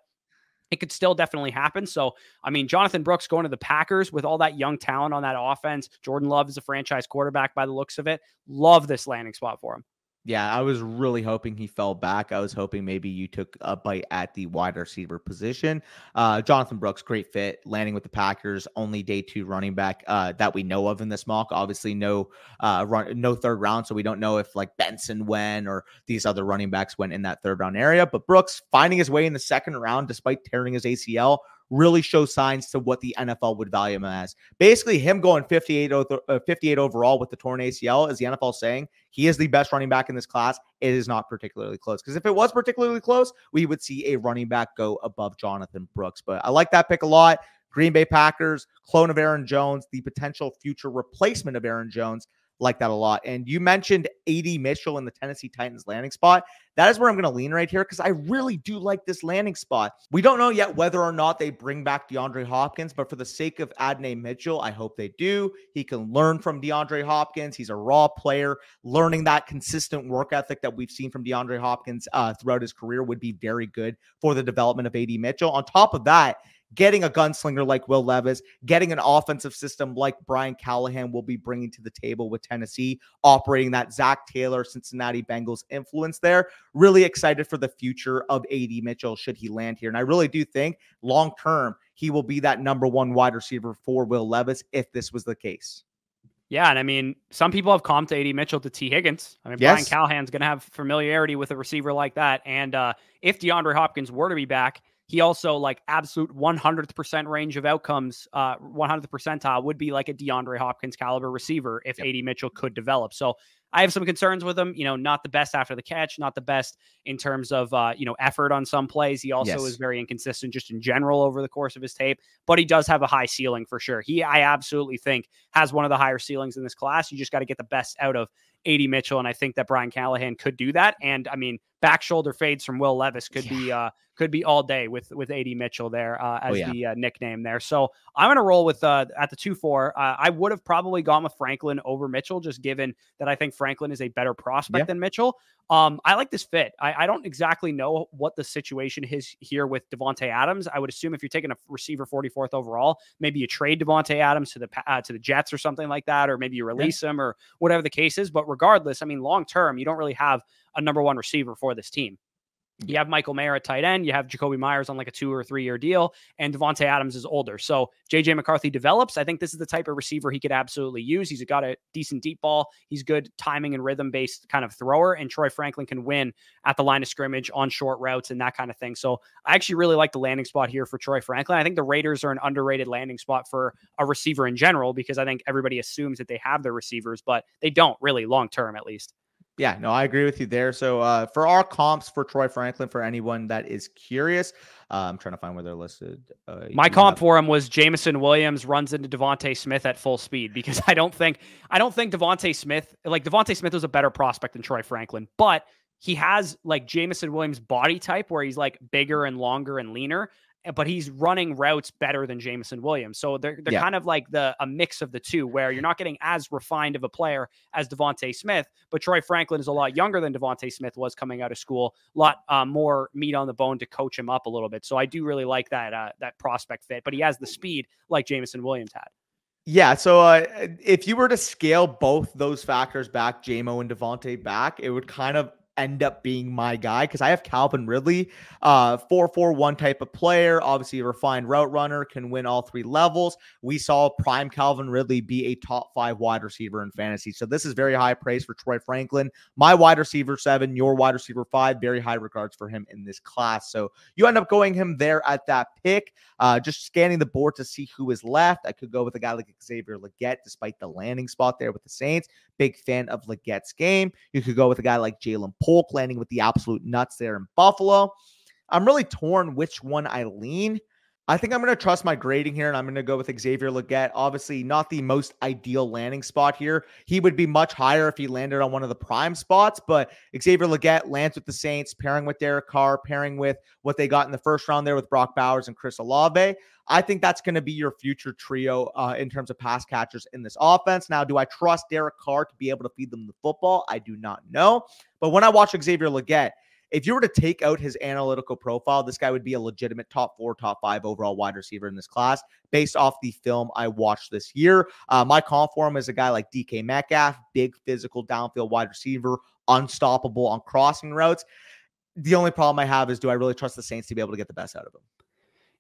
A: it could still definitely happen. So, I mean, Jonathan Brooks going to the Packers with all that young talent on that offense. Jordan Love is a franchise quarterback by the looks of it. Love this landing spot for him.
B: Yeah, I was really hoping he fell back. I was hoping maybe you took a bite at the wide receiver position. Uh, Jonathan Brooks, great fit, landing with the Packers, only day two running back uh, that we know of in this mock. Obviously, no uh, run, no third round, so we don't know if like Benson went or these other running backs went in that third round area. But Brooks finding his way in the second round despite tearing his ACL really show signs to what the NFL would value him as. Basically, him going 58, uh, 58 overall with the torn ACL is the NFL saying he is the best running back in this class. It is not particularly close because if it was particularly close, we would see a running back go above Jonathan Brooks. But I like that pick a lot. Green Bay Packers, clone of Aaron Jones, the potential future replacement of Aaron Jones like that a lot. And you mentioned AD Mitchell in the Tennessee Titans landing spot. That is where I'm going to lean right here because I really do like this landing spot. We don't know yet whether or not they bring back DeAndre Hopkins, but for the sake of Adonai Mitchell, I hope they do. He can learn from DeAndre Hopkins. He's a raw player. Learning that consistent work ethic that we've seen from DeAndre Hopkins uh, throughout his career would be very good for the development of AD Mitchell. On top of that, getting a gunslinger like Will Levis, getting an offensive system like Brian Callahan will be bringing to the table with Tennessee, operating that Zac Taylor, Cincinnati Bengals influence there. Really excited for the future of AD Mitchell should he land here. And I really do think long term, he will be that number one wide receiver for Will Levis if this was the case.
A: Yeah, and I mean, some people have comped AD Mitchell to Tee Higgins. I mean, yes. Brian Callahan's going to have familiarity with a receiver like that. And uh, if DeAndre Hopkins were to be back, he also like absolute 100% range of outcomes, uh, 100th percentile would be like a DeAndre Hopkins caliber receiver if yep. AD Mitchell could develop. So I have some concerns with him. You know, not the best after the catch, not the best in terms of uh, you know effort on some plays. He also yes. is very inconsistent just in general over the course of his tape, but he does have a high ceiling for sure. He, I absolutely think, has one of the higher ceilings in this class. You just got to get the best out of AD Mitchell, and I think that Brian Callahan could do that. And I mean, back shoulder fades from Will Levis could yeah. be uh, could be all day with with AD Mitchell there uh, as oh, yeah. the uh, nickname there. So I'm gonna roll with uh, at the two four. Uh, I would have probably gone with Franklin over Mitchell, just given that I think Franklin is a better prospect yeah. than Mitchell. Um, I like this fit. I, I, don't exactly know what the situation is here with Davante Adams. I would assume if you're taking a receiver 44th overall, maybe you trade Davante Adams to the uh, to the Jets or something like that, or maybe you release him or whatever the case is. But regardless, I mean, long term, you don't really have a number one receiver for this team. You have Michael Mayer at tight end. You have Jakobi Meyers on like a two or three year deal, and Davante Adams is older. So JJ McCarthy develops. I think this is the type of receiver he could absolutely use. He's got a decent deep ball. He's good timing and rhythm based kind of thrower, and Troy Franklin can win at the line of scrimmage on short routes and that kind of thing. So I actually really like the landing spot here for Troy Franklin. I think the Raiders are an underrated landing spot for a receiver in general because I think everybody assumes that they have their receivers, but they don't really long term at least.
B: Yeah, no, I agree with you there. So uh, for our comps for Troy Franklin, for anyone that is curious, uh, I'm trying to find where they're listed.
A: Uh, My comp have... for him was Jameson Williams runs into DeVonta Smith at full speed because I don't think I don't think DeVonta Smith like DeVonta Smith was a better prospect than Troy Franklin, but he has like Jameson Williams body type where he's like bigger and longer and leaner but he's running routes better than Jameson Williams. So they're they're yeah. kind of like the a mix of the two, where you're not getting as refined of a player as DeVonta Smith, but Troy Franklin is a lot younger than DeVonta Smith was coming out of school, a lot uh, more meat on the bone to coach him up a little bit. So I do really like that uh, that prospect fit, but he has the speed like Jameson Williams had.
B: Yeah, so uh, if you were to scale both those factors back, JaMo and DeVonta back, it would kind of end up being my guy because I have Calvin Ridley, uh, 4-4-1 type of player, obviously a refined route runner, can win all three levels. We saw prime Calvin Ridley be a top five wide receiver in fantasy. So this is very high praise for Troy Franklin. My wide receiver seven, your wide receiver five, very high regards for him in this class. So you end up going him there at that pick. Uh, just scanning the board to see who is left. I could go with a guy like Xavier Legette, despite the landing spot there with the Saints. Big fan of Legette's game. You could go with a guy like Ja'Lynn Polk landing with the absolute nuts there in Buffalo. I'm really torn which one I lean. I think I'm going to trust my grading here and I'm going to go with Xavier Legette. Obviously, not the most ideal landing spot here. He would be much higher if he landed on one of the prime spots, but Xavier Legette lands with the Saints, pairing with Derek Carr, pairing with what they got in the first round there with Brock Bowers and Chris Olave. I think that's going to be your future trio uh, in terms of pass catchers in this offense. Now, do I trust Derek Carr to be able to feed them the football? I do not know. But when I watch Xavier Legette, if you were to take out his analytical profile, this guy would be a legitimate top four, top five overall wide receiver in this class based off the film I watched this year. Uh, my call for him is a guy like DK Metcalf, big physical downfield wide receiver, unstoppable on crossing routes. The only problem I have is do I really trust the Saints to be able to get the best out of him?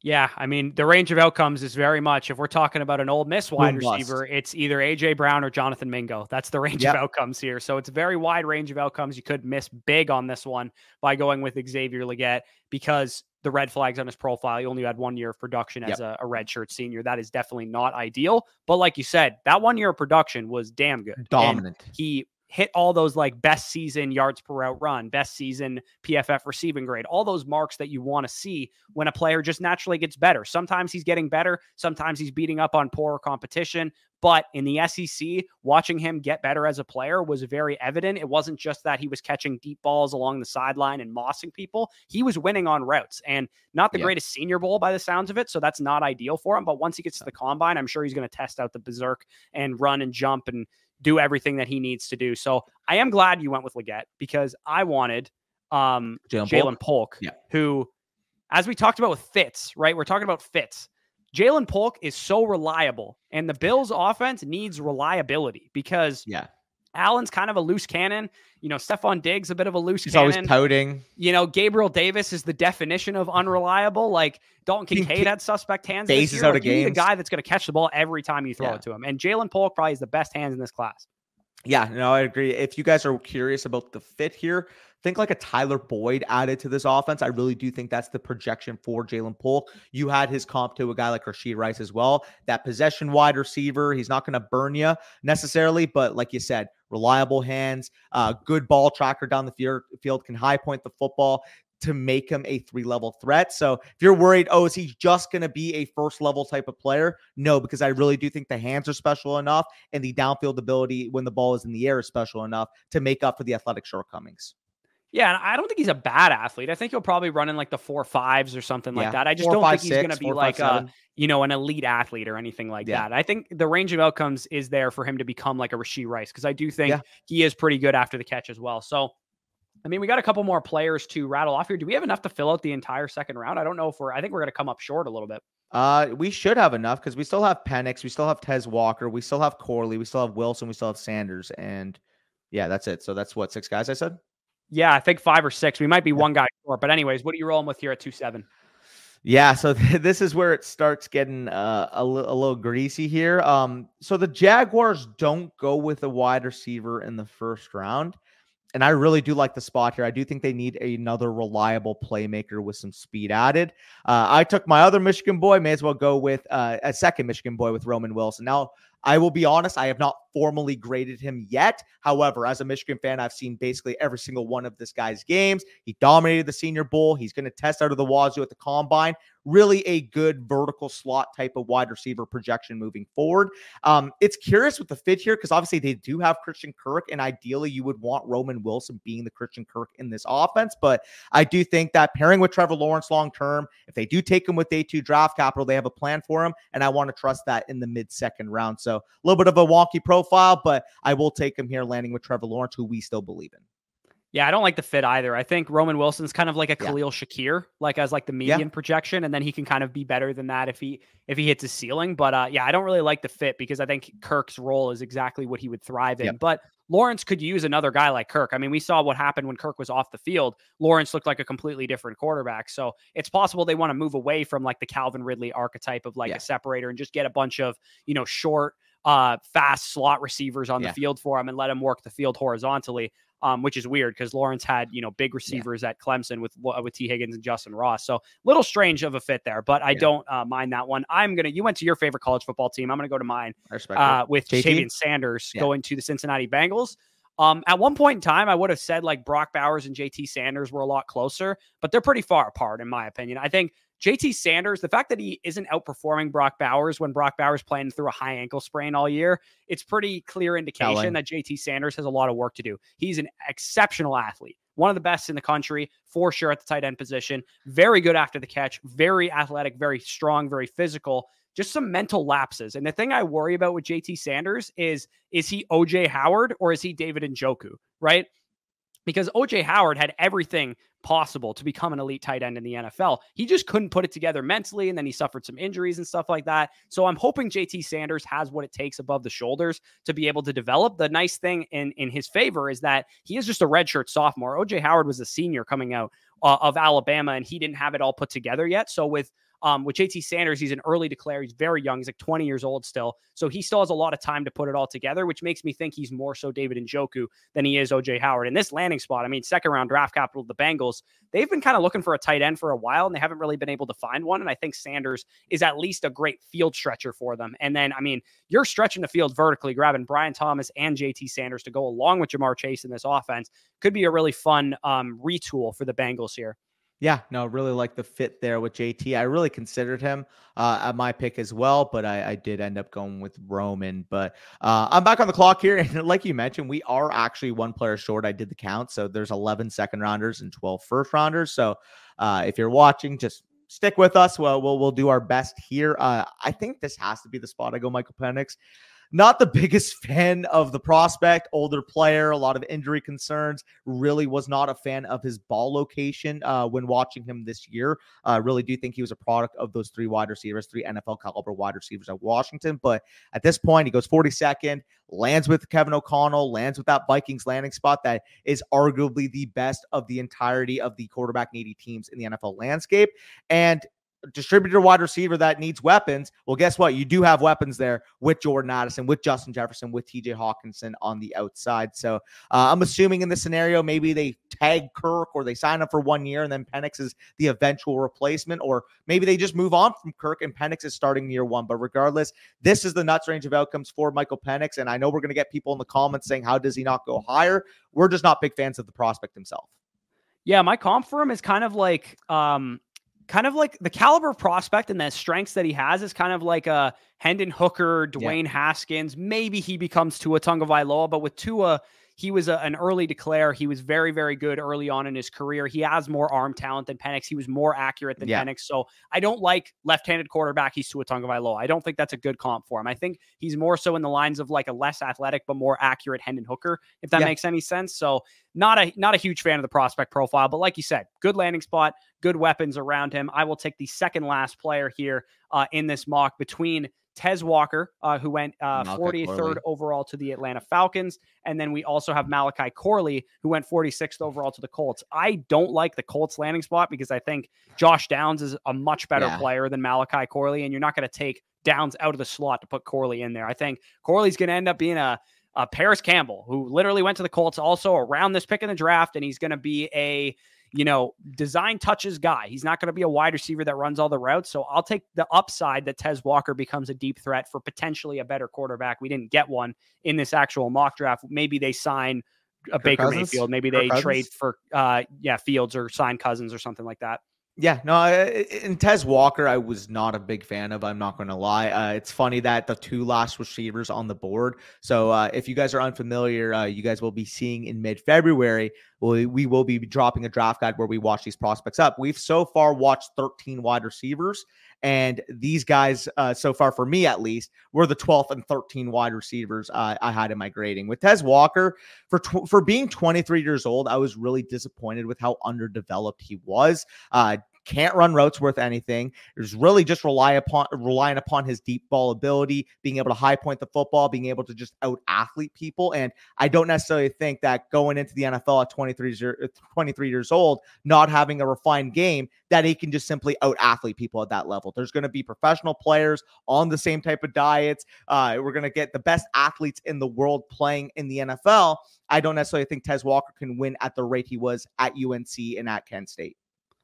A: Yeah, I mean, the range of outcomes is very much if we're talking about an Ole Miss wide Boom receiver, bust. it's either AJ Brown or Jonathan Mingo. That's the range yep. of outcomes here. So it's a very wide range of outcomes. You could miss big on this one by going with Xavier Legette because the red flags on his profile. He only had one year of production as yep. a, a redshirt senior. That is definitely not ideal. But like you said, that one year of production was damn good.
B: Dominant.
A: And he hit all those like best season yards per route run, best season PFF receiving grade, all those marks that you want to see when a player just naturally gets better. Sometimes he's getting better, sometimes he's beating up on poorer competition. But in the SEC, watching him get better as a player was very evident. It wasn't just that he was catching deep balls along the sideline and mossing people. He was winning on routes and not the yeah. greatest senior bowl by the sounds of it. So that's not ideal for him. But once he gets to the combine, I'm sure he's going to test out the berserk and run and jump and do everything that he needs to do. So I am glad you went with Legette because I wanted um, Ja'Lynn Polk, Polk
B: yeah.
A: who, as we talked about with Fitz, right? We're talking about Fitz. Ja'Lynn Polk is so reliable, and the Bills' offense needs reliability because
B: yeah,
A: Allen's kind of a loose cannon. You know, Stefon Diggs a bit of a loose cannon.
B: He's
A: cannon.
B: always pouting.
A: You know, Gabriel Davis is the definition of unreliable. Like Dalton Kincaid had suspect hands.
B: Bases out
A: of
B: games.
A: The guy that's going to catch the ball every time you throw yeah. it to him. And Ja'Lynn Polk probably is the best hands in this class.
B: Yeah, no, I agree. If you guys are curious about the fit here, think like a Tyler Boyd added to this offense. I really do think that's the projection for Ja'Lynn Polk. You had his comp to a guy like Rashee Rice as well. That possession wide receiver, he's not going to burn you necessarily, but like you said, reliable hands, uh, good ball tracker down the field, can high point the football to make him a three level threat. So if you're worried, oh, is he just going to be a first level type of player? No, because I really do think the hands are special enough and the downfield ability when the ball is in the air is special enough to make up for the athletic shortcomings.
A: Yeah, and I don't think he's a bad athlete. I think he'll probably run in like the four fives or something yeah. like that. I just do don't five, think he's going to be like five, a you know an elite athlete or anything like yeah. that. I think the range of outcomes is there for him to become like a Rashee Rice because I do think yeah. he is pretty good after the catch as well. So, I mean, we got a couple more players to rattle off here. Do we have enough to fill out the entire second round? I don't know if we're. I think we're going to come up short a little bit.
B: Uh, we should have enough because we still have Penix, we still have Tez Walker, we still have Corley, we still have Wilson, we still have Sanders, and yeah, that's it. So that's what six guys I said.
A: Yeah, I think five or six. We might be one guy short, but anyways, what are you rolling with here at two seven?
B: Yeah, so th- this is where it starts getting uh, a, li- a little greasy here. Um, so the Jaguars don't go with a wide receiver in the first round, and I really do like the spot here. I do think they need another reliable playmaker with some speed added. Uh, I took my other Michigan boy. May as well go with uh, a second Michigan boy with Roman Wilson. Now I will be honest, I have not formally graded him yet. However, as a Michigan fan, I've seen basically every single one of this guy's games. He dominated the Senior Bowl. He's going to test out of the wazoo at the combine really a good vertical slot type of wide receiver projection moving forward. Um, it's curious with the fit here because obviously they do have Christian Kirk, and ideally you would want Roman Wilson being the Christian Kirk in this offense. But I do think that pairing with Trevor Lawrence long term, if they do take him with day two draft capital, they have a plan for him, and I want to trust that in the mid second round. So a little bit of a wonky profile, but I will take him here landing with Trevor Lawrence, who we still believe in.
A: Yeah, I don't like the fit either. I think Roman Wilson's kind of like a Khalil yeah. Shakir, like as like the median yeah. projection, and then he can kind of be better than that if he if he hits his ceiling. But uh, yeah, I don't really like the fit because I think Kirk's role is exactly what he would thrive in. Yep. But Lawrence could use another guy like Kirk. I mean, we saw what happened when Kirk was off the field. Lawrence looked like a completely different quarterback. So it's possible they want to move away from like the Calvin Ridley archetype of like yeah. a separator and just get a bunch of you know short uh, fast slot receivers on yeah. the field for him and let him work the field horizontally um, which is weird because Lawrence had you know big receivers yeah. at Clemson with with Tee Higgins and Justyn Ross. So little strange of a fit there, but I yeah. don't uh, mind that one. I'm gonna. You went to your favorite college football team. I'm gonna go to mine uh, with JT? Sanders going to the Cincinnati Bengals. Um, at one point in time, I would have said like Brock Bowers and JT Sanders were a lot closer, but they're pretty far apart in my opinion. I think JT Sanders, the fact that he isn't outperforming Brock Bowers when Brock Bowers playing through a high ankle sprain all year, it's pretty clear indication that JT Sanders has a lot of work to do. He's an exceptional athlete, one of the best in the country for sure at the tight end position. Very good after the catch, very athletic, very strong, very physical. Just some mental lapses. And the thing I worry about with JT Sanders is is he OJ Howard or is he David and Njoku, right? Because OJ Howard had everything possible to become an elite tight end in the NFL. He just couldn't put it together mentally, and then he suffered some injuries and stuff like that. So I'm hoping JT Sanders has what it takes above the shoulders to be able to develop. The nice thing in in his favor is that he is just a redshirt sophomore. OJ Howard was a senior coming out uh, of Alabama, and he didn't have it all put together yet. So with um, with JT Sanders, he's an early declare. He's very young. He's like 20 years old still. So he still has a lot of time to put it all together, which makes me think he's more so David Njoku than he is OJ Howard. In this landing spot, I mean, second round draft capital the Bengals, they've been kind of looking for a tight end for a while and they haven't really been able to find one. And I think Sanders is at least a great field stretcher for them. And then, I mean, you're stretching the field vertically, grabbing Brian Thomas and JT Sanders to go along with Ja'Marr Chase in this offense. Could be a really fun um, retool for the Bengals here.
B: Yeah, no, really like the fit there with JT. I really considered him uh, at my pick as well, but I, I, did end up going with Roman. But uh, I'm back on the clock here. And like you mentioned, we are actually one player short. I did the count. So there's 11 second rounders and 12 first rounders. So uh, if you're watching, just stick with us. Well, we'll, we'll do our best here. Uh, I think this has to be the spot I go Michael Penix. Not the biggest fan of the prospect, older player, a lot of injury concerns. Really was not a fan of his ball location uh, when watching him this year. I uh, really do think he was a product of those three wide receivers, three NFL caliber wide receivers at Washington. But at this point, he goes 42nd, lands with Kevin O'Connell, lands with that Vikings landing spot that is arguably the best of the entirety of the quarterback needy teams in the NFL landscape. And distributor wide receiver that needs weapons. Well, guess what? You do have weapons there with Jordan Addison, with Justin Jefferson, with TJ Hockenson on the outside. So uh, I'm assuming in this scenario, maybe they tag Kirk or they sign up for one year and then Penix is the eventual replacement, or maybe they just move on from Kirk and Penix is starting year one. But regardless, this is the nuts range of outcomes for Michael Penix. And I know we're going to get people in the comments saying, how does he not go higher? We're just not big fans of the prospect himself.
A: Yeah, my comp for him is kind of like um, kind of like the caliber prospect and the strengths that he has is kind of like a Hendon Hooker, Dwayne yeah. Haskins. Maybe he becomes Tua Tagovailoa, but with Tua, he was a, an early declare. He was very, very good early on in his career. He has more arm talent than Penix. He was more accurate than yeah. Penix. So I don't like left-handed quarterback. He's Tua Tagovailoa. I don't think that's a good comp for him. I think he's more so in the lines of like a less athletic but more accurate Hendon Hooker, if that yeah. makes any sense. So not a not a huge fan of the prospect profile, but like you said, good landing spot, good weapons around him. I will take the second last player here uh, in this mock between Tez Walker, uh, who went uh, 43rd overall to the Atlanta Falcons. And then we also have Malachi Corley, who went 46th overall to the Colts. I don't like the Colts landing spot because I think Josh Downs is a much better yeah. player than Malachi Corley. And you're not going to take Downs out of the slot to put Corley in there. I think Corley's going to end up being a, a Parris Campbell, who literally went to the Colts also around this pick in the draft. And he's going to be a you know, design touches guy. He's not going to be a wide receiver that runs all the routes. So I'll take the upside that Tez Walker becomes a deep threat for potentially a better quarterback. We didn't get one in this actual mock draft. Maybe they sign a Kirk Baker Cousins? Mayfield. Maybe they trade for uh yeah, Fields or sign Cousins or something like that.
B: Yeah, no, in Tez Walker, I was not a big fan of. I'm not going to lie. Uh, it's funny that the two last receivers on the board. So uh, if you guys are unfamiliar, uh, you guys will be seeing in mid February we, we will be dropping a draft guide where we watch these prospects up. We've so far watched 13 wide receivers, and these guys, uh, so far for me at least, were the 12th and 13 wide receivers uh, I had in my grading. With Tez Walker, for tw- for being 23 years old, I was really disappointed with how underdeveloped he was. Uh, can't run routes worth anything. Is really just rely upon relying upon his deep ball ability, being able to high point the football, being able to just out athlete people. And I don't necessarily think that going into the NFL at 23, 23 years old, not having a refined game, that he can just simply out athlete people at that level. There's going to be professional players on the same type of diets. Uh, we're going to get the best athletes in the world playing in the NFL. I don't necessarily think Tez Walker can win at the rate he was at UNC and at Kent State.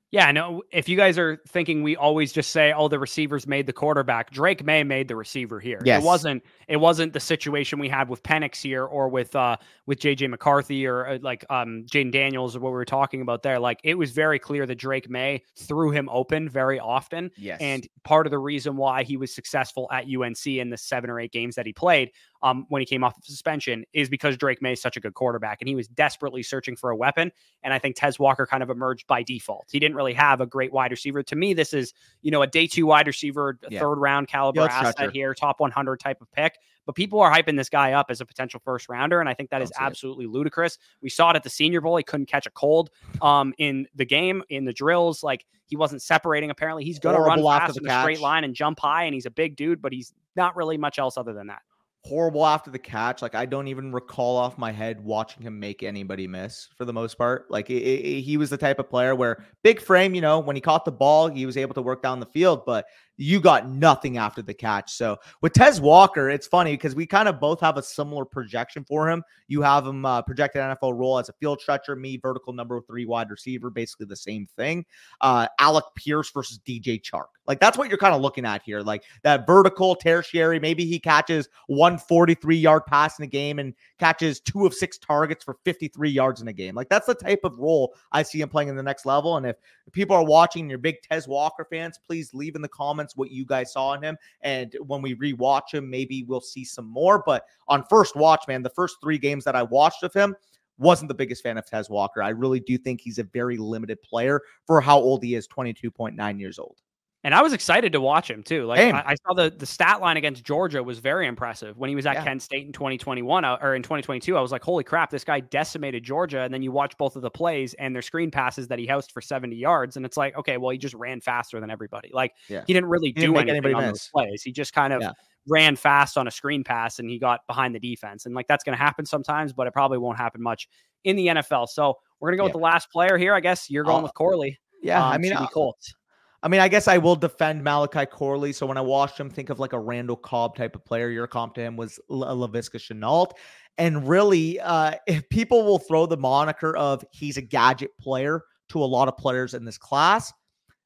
A: Yeah, no. If you guys are thinking we always just say, "Oh, the receivers made the quarterback," Drake Maye made the receiver here. Yes. It wasn't. It wasn't the situation we had with Penix here, or with uh with JJ McCarthy, or uh, like um Jayden Daniels, or what we were talking about there. Like it was very clear that Drake Maye threw him open very often.
B: Yes.
A: And part of the reason why he was successful at UNC in the seven or eight games that he played um, when he came off of suspension is because Drake Maye is such a good quarterback and he was desperately searching for a weapon. And I think Tez Walker kind of emerged by default. He didn't really have a great wide receiver. To me, this is, you know, a day two wide receiver, yeah. third round caliber yeah, asset here, top 100 type of pick. But people are hyping this guy up as a potential first rounder. And I think that is absolutely it. ludicrous. We saw it at the Senior Bowl. He couldn't catch a cold um, in the game, in the drills. Like he wasn't separating. Apparently, he's going to run fast in a straight line and jump high. And he's a big dude, but he's not really much else other than that
B: horrible after the catch. Like I don't even recall off my head watching him make anybody miss for the most part. Like it, it, he was the type of player where big frame, you know, when he caught the ball, he was able to work down the field, but you got nothing after the catch. So with Tez Walker, it's funny because we kind of both have a similar projection for him. You have him uh, projected NFL role as a field stretcher, me vertical number three wide receiver, basically the same thing. Uh, Alec Pierce versus DJ Chark. Like that's what you're kind of looking at here. Like that vertical tertiary. Maybe he catches 143 yard pass in a game and catches two of six targets for 53 yards in a game. Like that's the type of role I see him playing in the next level. And if people are watching, you're big Tez Walker fans, please leave in the comments what you guys saw in him. And when we rewatch him, maybe we'll see some more. But on first watch, man, the first three games that I watched of him, wasn't the biggest fan of Tez Walker. I really do think he's a very limited player for how old he is 22.9 years old.
A: And I was excited to watch him too. Like I, I, saw the the stat line against Georgia was very impressive when he was at yeah. Kent State in 2021 uh, or in 2022. I was like, holy crap, this guy decimated Georgia. And then you watch both of the plays and their screen passes that he housed for 70 yards, and it's like, okay, well, he just ran faster than everybody. Like yeah. he didn't really he do didn't anything on miss. those plays. He just kind of yeah. ran fast on a screen pass and he got behind the defense. And like that's going to happen sometimes, but it probably won't happen much in the NFL. So we're gonna go with the last player here. I guess you're going uh, with Corley.
B: Yeah, um, I mean, Colts. I mean, I guess I will defend Malachi Corley. So when I watched him, think of like a Randall Cobb type of player. Your comp to him was Laviska Shenault. And really, uh, if people will throw the moniker of he's a gadget player to a lot of players in this class,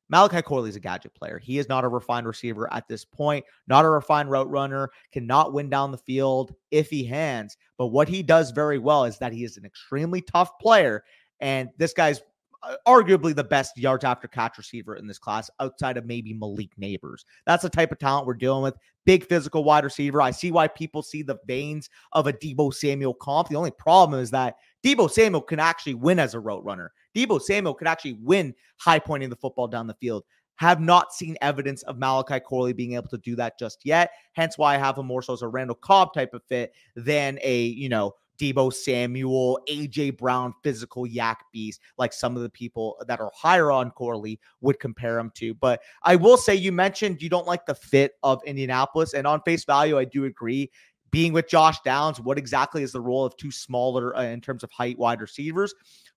B: Malachi Corley is a gadget player. He is not a refined receiver at this point, not a refined route runner, cannot win down the field if he hands. But what he does very well is that he is an extremely tough player. And this guy's Uh, arguably the best yards after catch receiver in this class outside of maybe Malik Nabers. That's the type of talent we're dealing with. Big physical wide receiver. I see why people see the veins of a Deebo Samuel comp. The only problem is that Deebo Samuel can actually win as a route runner. Deebo Samuel could actually win high pointing the football down the field. Have not seen evidence of Malachi Corley being able to do that just yet. Hence why I have him more so as a Randall Cobb type of fit than a, you know, Deebo Samuel, AJ Brown, physical YAC beast, like some of the people that are higher on Corley would compare him to. But I will say, you mentioned you don't like the fit of Indianapolis, and on face value, I do agree. Being with Josh Downs, what exactly is the role of two smaller uh, in terms of height wide receivers?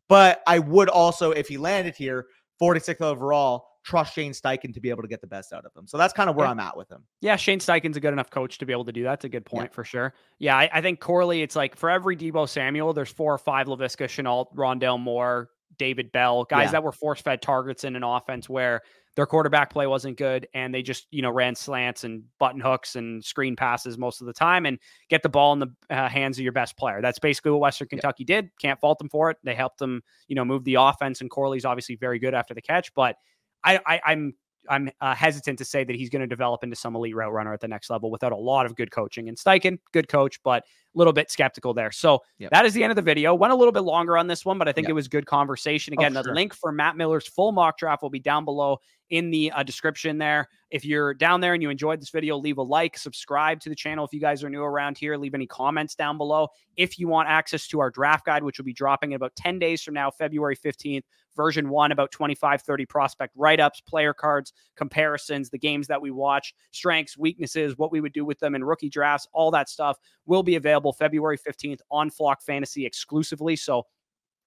B: But I would also, if he landed here, 46th overall, trust Shane Steichen to be able to get the best out of him. So that's kind of where yeah. I'm at with him.
A: Yeah, Shane Steichen's a good enough coach to be able to do that. It's a good point yeah. for sure. Yeah, I, I, think Corley, it's like for every Deebo Samuel, there's four or five Laviska Shenault, Rondale Moore, David Bell, guys yeah. that were force fed targets in an offense where their quarterback play wasn't good and they just you know ran slants and button hooks and screen passes most of the time and get the ball in the uh, hands of your best player that's basically what western kentucky did can't fault them for it they helped them you know move the offense and corley's obviously very good after the catch but I, I I'm I'm uh, hesitant to say that he's going to develop into some elite route runner at the next level without a lot of good coaching. And Steichen, good coach, but a little bit skeptical there. So yep. that is the end of the video. Went a little bit longer on this one, but I think yep. it was good conversation. Again, oh, the link for Matt Miller's full mock draft will be down below in the uh, description there. If you're down there and you enjoyed this video, leave a like, subscribe to the channel. If you guys are new around here, leave any comments down below. If you want access to our draft guide, which will be dropping in about 10 days from now, February 15th, version one, about 25, 30 prospect write ups, player cards, comparisons, the games that we watch, strengths, weaknesses, what we would do with them in rookie drafts, all that stuff will be available February 15th on Flock Fantasy exclusively. So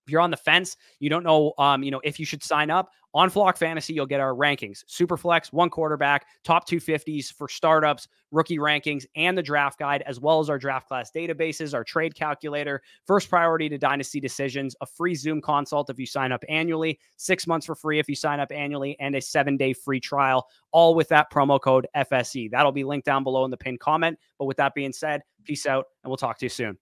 A: if you're on the fence, you don't know, um, you know, if you should sign up on Flock Fantasy, you'll get our rankings: super flex, one quarterback, top 250s for startups, rookie rankings, and the draft guide, as well as our draft class databases, our trade calculator, first priority to dynasty decisions, a free Zoom consult if you sign up annually, six months for free if you sign up annually, and a seven day free trial, all with that promo code FSE. That'll be linked down below in the pinned comment. But with that being said, peace out, and we'll talk to you soon.